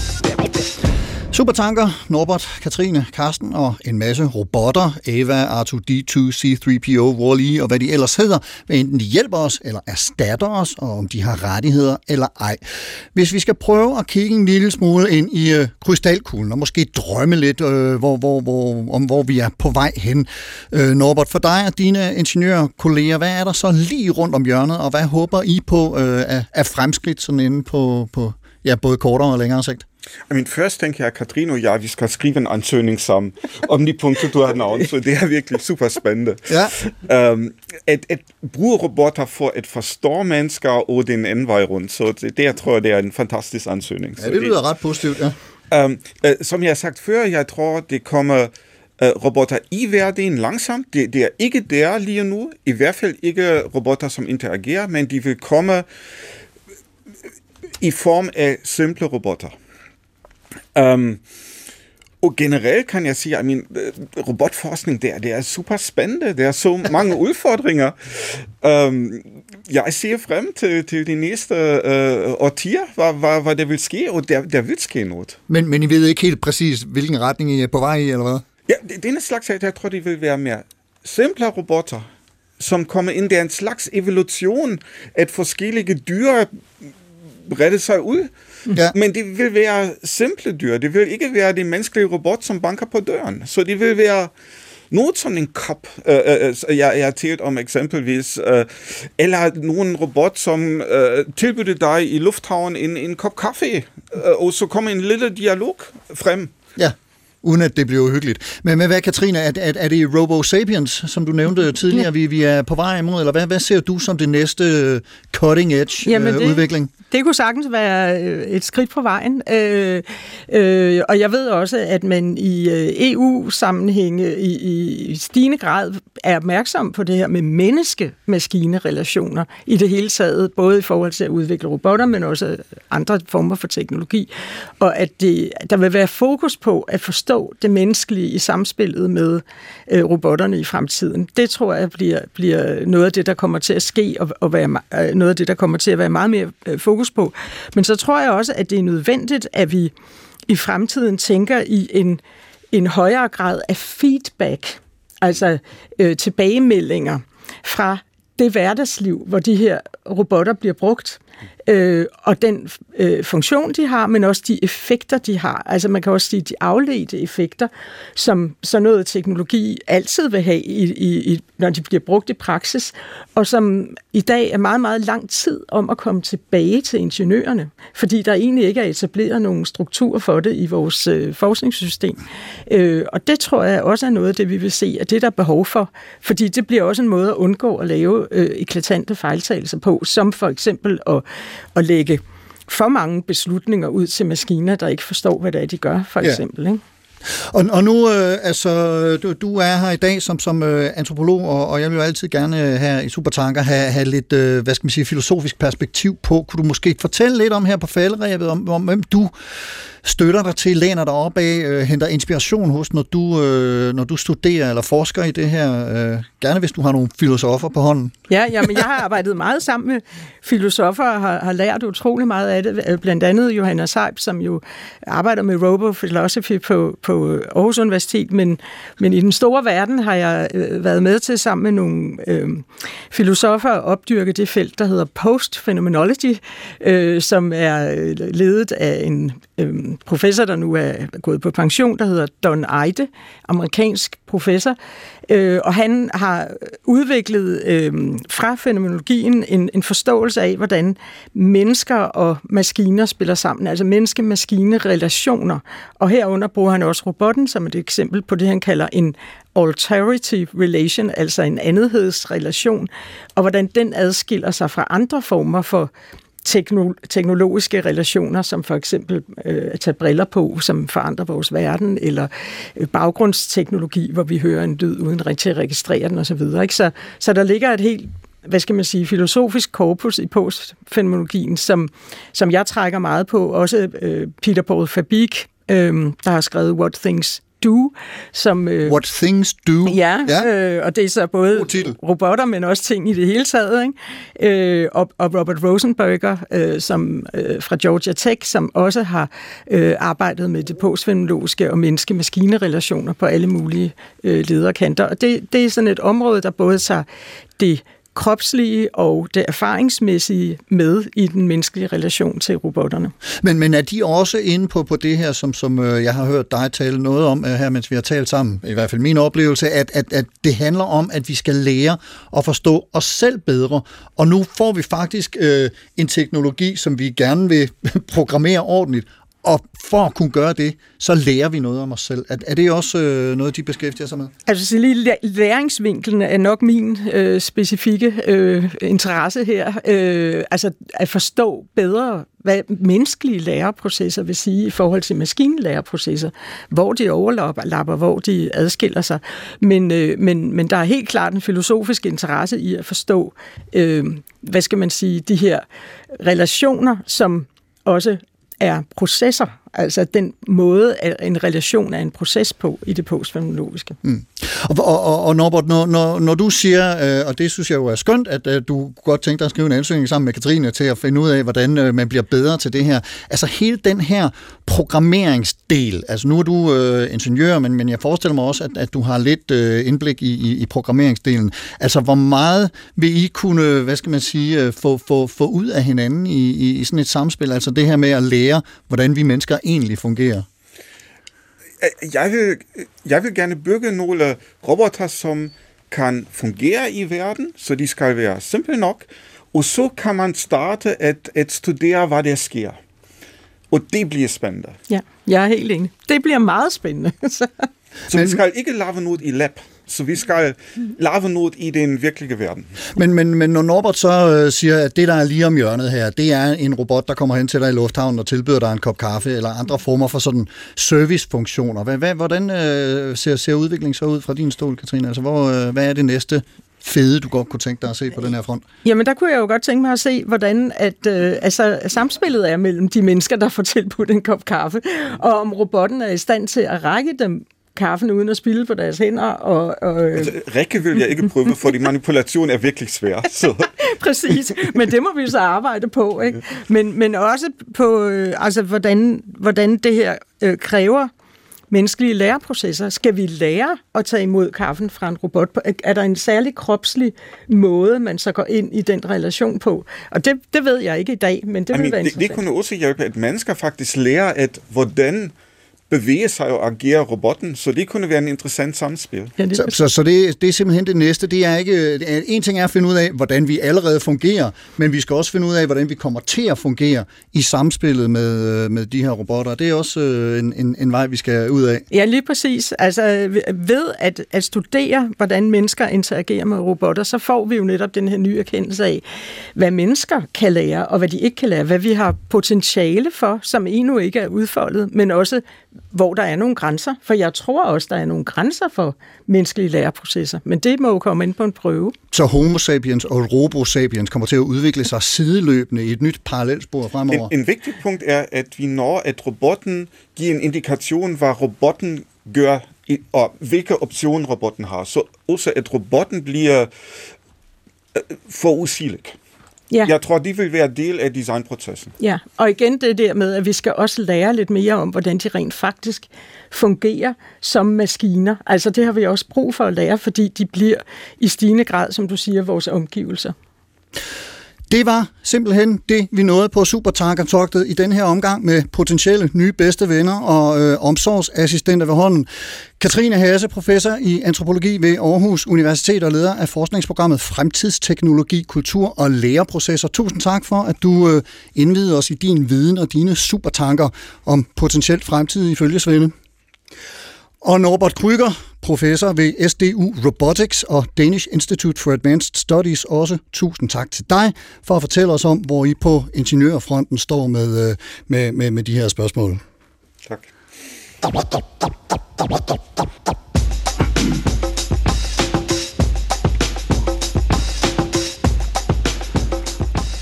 S1: Supertanker, Norbert, Katrine, Karsten og en masse robotter, Ava, R2-D2, C3PO, Wall-E og hvad de ellers hedder, hvad enten de hjælper os eller erstatter os, og om de har rettigheder eller ej. Hvis vi skal prøve at kigge en lille smule ind i øh, krystalkuglen, og måske drømme lidt, øh, hvor, hvor, hvor, om hvor vi er på vej hen. Øh, Norbert, for dig og dine ingeniørkolleger, hvad er der så lige rundt om hjørnet, og hvad håber I på øh, af, af fremskridt sådan inde på, på ja, både kortere og længere sigt?
S7: I mean, først tænker jeg, Katrine og jeg, vi skal skrive en ansøgning sammen om de punkter, du har nævnt, så det er virkelig super spændende.
S1: Ja.
S7: Um, at, at bruge robotter for at forstå mennesker og den anden vej rundt, så det, det jeg tror det er en fantastisk ansøgning.
S1: Ja, det lyder ret positivt, ja.
S7: Um, uh, som jeg har sagt før, jeg tror, det kommer uh, robotter i hverdagen langsomt. Det, det er ikke der lige nu. I hvert fald ikke robotter, som interagerer, men de vil komme i form af simple robotter. Um, og generelt kan jeg sige, at min uh, robotforskning der, det er super spændende. Der er så mange udfordringer. Um, jeg ser frem til, til de næste uh, årtier, hvad, hvad, hvad der vil ske, og der, der vil ske noget.
S1: Men, men I ved ikke helt præcis, hvilken retning I er på vej i, eller hvad?
S7: Ja, denne slags, jeg tror, det vil være mere simple robotter, som kommer ind. Det er en slags evolution, at forskellige dyr breder sig ud.
S1: Ja.
S7: Men det vil være simple dyr. Det vil ikke være de menneskelige robot, som banker på døren. Så det vil være noget som en kop, øh, øh, jeg, jeg har talt om eksempelvis, øh, eller nogen robot, som øh, tilbyder dig i lufthavnen en, en kop kaffe, øh, og så kommer en lille dialog frem.
S1: Ja, uden at det bliver uhyggeligt. Men, men hvad, Katrine, er, er, er det Robo Sapiens, som du nævnte tidligere, ja. vi, vi er på vej imod, eller hvad, hvad ser du som det næste cutting edge
S5: Jamen,
S1: øh,
S5: det-
S1: udvikling?
S5: Det kunne sagtens være øh, et skridt på vejen. Øh, øh, og jeg ved også, at man i øh, EU-sammenhænge i, i, i stigende grad er opmærksom på det her med menneske-maskine-relationer i det hele taget, både i forhold til at udvikle robotter, men også andre former for teknologi. Og at det, der vil være fokus på at forstå det menneskelige i samspillet med øh, robotterne i fremtiden. Det tror jeg bliver, bliver noget af det, der kommer til at ske, og, og være, øh, noget af det, der kommer til at være meget mere øh, fokus på. Men så tror jeg også, at det er nødvendigt, at vi i fremtiden tænker i en, en højere grad af feedback, altså øh, tilbagemeldinger fra det hverdagsliv, hvor de her robotter bliver brugt, øh, og den øh, funktion, de har, men også de effekter, de har. Altså man kan også sige de afledte effekter, som sådan noget teknologi altid vil have, i, i, i, når de bliver brugt i praksis, og som i dag er meget, meget lang tid om at komme tilbage til ingeniørerne, fordi der egentlig ikke er etableret nogen struktur for det i vores øh, forskningssystem. Øh, og det tror jeg også er noget af det, vi vil se, at det der er behov for, fordi det bliver også en måde at undgå at lave øh, eklatante fejltagelser på, som for eksempel at, at lægge for mange beslutninger ud til maskiner, der ikke forstår, hvad det er, de gør, for
S1: Ja.
S5: eksempel. Ikke?
S1: Og, og nu, øh, altså, du, du er her i dag som, som øh, antropolog, og, og jeg vil jo altid gerne øh, her i Supertanker have, have lidt, øh, hvad skal man sige, filosofisk perspektiv på. Kunne du måske fortælle lidt om her på falderæbet, om, om hvem du støtter dig til, læner dig op af, øh, henter inspiration hos, når du, øh, når du studerer eller forsker i det her? Øh, gerne hvis du har nogle filosofer på hånden.
S5: Ja, jamen, jeg har arbejdet meget sammen med filosofer og har, har lært utrolig meget af det. Øh, blandt andet Johanna Seib, som jo arbejder med robo-philosophy på, på Aarhus Universitet, men, men i den store verden har jeg øh, været med til sammen med nogle øh, filosofer at opdyrke det felt, der hedder post-phenomenology, øh, som er øh, ledet af en øh, professor, der nu er gået på pension, der hedder Don Eide, amerikansk professor, øh, og han har udviklet øh, fra fænomenologien en, en forståelse af, hvordan mennesker og maskiner spiller sammen, altså menneske-maskine-relationer. Og herunder bruger han også robotten som et eksempel på det, han kalder en alterity relation, altså en andethedsrelation, og hvordan den adskiller sig fra andre former for teknologiske relationer, som for eksempel øh, at tage briller på, som forandrer vores verden, eller øh, baggrundsteknologi, hvor vi hører en lyd uden rigtig at registrere den osv. Ikke? Så, så der ligger et helt hvad skal man sige, filosofisk korpus i postfenomenologien, som, som jeg trækker meget på. Også øh, Peter Paul Fabik, øh, der har skrevet What Things Do, som... Øh,
S1: What Things Do.
S5: Ja, ja. Øh, og det er så både robotter, men også ting i det hele taget. Ikke? Øh, og, og Robert Rosenberger øh, som, øh, fra Georgia Tech, som også har øh, arbejdet med det postfenomenologiske og menneske-maskine-relationer på alle mulige øh, lederkanter. Og det, det er sådan et område, der både tager det kropslige og det erfaringsmæssige med i den menneskelige relation til robotterne.
S1: Men, men er de også inde på, på det her, som, som øh, jeg har hørt dig tale noget om øh, her, mens vi har talt sammen, i hvert fald min oplevelse, at, at, at det handler om, at vi skal lære at forstå os selv bedre. Og nu får vi faktisk øh, en teknologi, som vi gerne vil programmere ordentligt, og for at kunne gøre det, så lærer vi noget om os selv. Er, er det også øh, noget, de beskæftiger sig med?
S5: Altså, så lige læringsvinklen er nok min øh, specifikke øh, interesse her. Øh, altså, at forstå bedre, hvad menneskelige læreprocesser vil sige i forhold til maskinlæreprocesser. Hvor de overlapper, hvor de adskiller sig. Men, øh, men, men der er helt klart en filosofisk interesse i at forstå, øh, hvad skal man sige, de her relationer, som også er processer, altså den måde, at en relation er en proces på i det postfenomenologiske. Mm.
S1: Og, og, og Norbert, når, når, når du siger, øh, og det synes jeg jo er skønt, at øh, du godt tænkte dig at skrive en ansøgning sammen med Katrine til at finde ud af, hvordan øh, man bliver bedre til det her. Altså hele den her programmeringsdel, altså nu er du øh, ingeniør, men, men jeg forestiller mig også, at, at du har lidt øh, indblik i, i, i programmeringsdelen. Altså hvor meget vil I kunne, hvad skal man sige, øh, få, få, få ud af hinanden i, i, i sådan et samspil? Altså det her med at lære, hvordan vi mennesker egentlig fungerer?
S7: Jeg vil, jeg vil gerne bygge nogle roboter, som kan fungere i verden, så de skal være simple nok, og så kan man starte at, at studere, hvad der sker. Og det bliver spændende.
S5: Ja, jeg er helt enig. Det bliver meget spændende.
S7: så vi skal ikke lave noget i lab. Så vi skal lave noget i den virkelige verden.
S1: Men, men, men når Norbert så øh, siger, at det, der er lige om hjørnet her, det er en robot, der kommer hen til dig i lufthavnen og tilbyder dig en kop kaffe, eller andre former for sådan servicefunktioner. Hvad, hvad, hvordan øh, ser, ser udviklingen så ud fra din stol, Katrine? Altså, hvor, øh, hvad er det næste fede, du godt kunne tænke dig at se på den her front?
S5: Jamen, der kunne jeg jo godt tænke mig at se, hvordan at, øh, altså, samspillet er mellem de mennesker, der får tilbudt en kop kaffe, og om robotten er i stand til at række dem kaffen uden at spille på deres hænder. Og, og, øh...
S7: altså, række vil jeg ikke prøve, fordi manipulation er virkelig svær. Så.
S5: Præcis, men det må vi så arbejde på. Ikke? Men, men også på, øh, altså, hvordan, hvordan det her øh, kræver menneskelige læreprocesser. Skal vi lære at tage imod kaffen fra en robot? Er der en særlig kropslig måde, man så går ind i den relation på? Og det, det ved jeg ikke i dag, men det Jamen, vil være
S7: det, det kunne også hjælpe, at mennesker faktisk lærer, at hvordan bevæge sig og agere robotten, så det kunne være en interessant samspil.
S1: Ja, det så så, så det, det er simpelthen det næste. Det er ikke, en ting er at finde ud af, hvordan vi allerede fungerer, men vi skal også finde ud af, hvordan vi kommer til at fungere i samspillet med, med de her robotter. Det er også øh, en, en, en vej, vi skal ud af.
S5: Ja, lige præcis. Altså ved at, at studere, hvordan mennesker interagerer med robotter, så får vi jo netop den her nye erkendelse af, hvad mennesker kan lære, og hvad de ikke kan lære, hvad vi har potentiale for, som endnu ikke er udfoldet, men også hvor der er nogle grænser, for jeg tror også, der er nogle grænser for menneskelige læreprocesser, men det må jo komme ind på en prøve.
S1: Så Homo sapiens og Robo sapiens kommer til at udvikle sig sideløbende i et nyt parallelspor fremover?
S7: En, en vigtig punkt er, at vi når, at robotten giver en indikation, hvad robotten gør, og hvilke optioner robotten har. Så også, at robotten bliver øh, forudsigelig. Ja. Jeg tror, de vil være del af designprocessen.
S5: Ja, og igen det der med, at vi skal også lære lidt mere om, hvordan de rent faktisk fungerer som maskiner. Altså det har vi også brug for at lære, fordi de bliver i stigende grad, som du siger, vores omgivelser.
S1: Det var simpelthen det, vi nåede på Supertanker-togtet i den her omgang med potentielle nye bedste venner og øh, omsorgsassistenter ved hånden. Katrine Hase, professor i antropologi ved Aarhus Universitet og leder af forskningsprogrammet Fremtidsteknologi, Kultur og Læreprocesser. Tusind tak for, at du øh, indvidede os i din viden og dine supertanker om potentielt fremtidige følgesvende. Og Norbert Kryger, professor ved SDU Robotics og Danish Institute for Advanced Studies også. Tusind tak til dig for at fortælle os om, hvor I på ingeniørfronten står med, øh, med, med, med de her spørgsmål.
S7: Tak.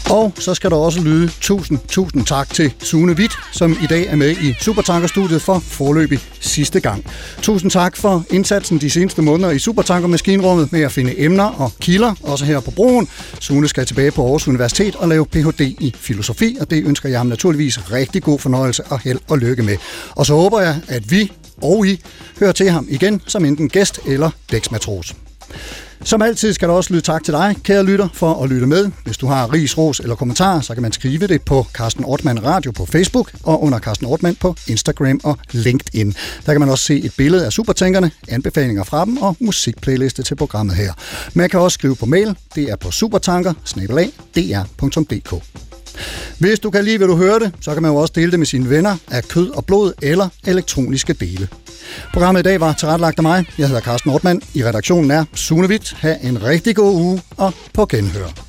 S1: Og så skal der også lyde tusind, tusind tak til Sune Witt, som i dag er med i Supertankerstudiet for forløbig sidste gang. Tusind tak for indsatsen de seneste måneder i Supertanker-maskinrummet med at finde emner og kilder, også her på broen. Sune skal tilbage på Aarhus Universitet og lave Ph.D. i filosofi, og det ønsker jeg ham naturligvis rigtig god fornøjelse og held og lykke med. Og så håber jeg, at vi og I hører til ham igen som enten gæst eller dæksmatros. Som altid skal der også lyde tak til dig, kære lytter, for at lytte med. Hvis du har ris, ros eller kommentarer, så kan man skrive det på Carsten Ortmann Radio på Facebook og under Carsten Ortmann på Instagram og LinkedIn. Der kan man også se et billede af supertænkerne, anbefalinger fra dem og musikplayliste til programmet her. Man kan også skrive på mail. Det er på supertanker hvis du kan lide, hvad du hørte, så kan man jo også dele det med sine venner af kød og blod eller elektroniske dele. Programmet i dag var tilrettelagt af mig. Jeg hedder Carsten Ortmann. I redaktionen er Sune Witt. Ha' en rigtig god uge og på genhør.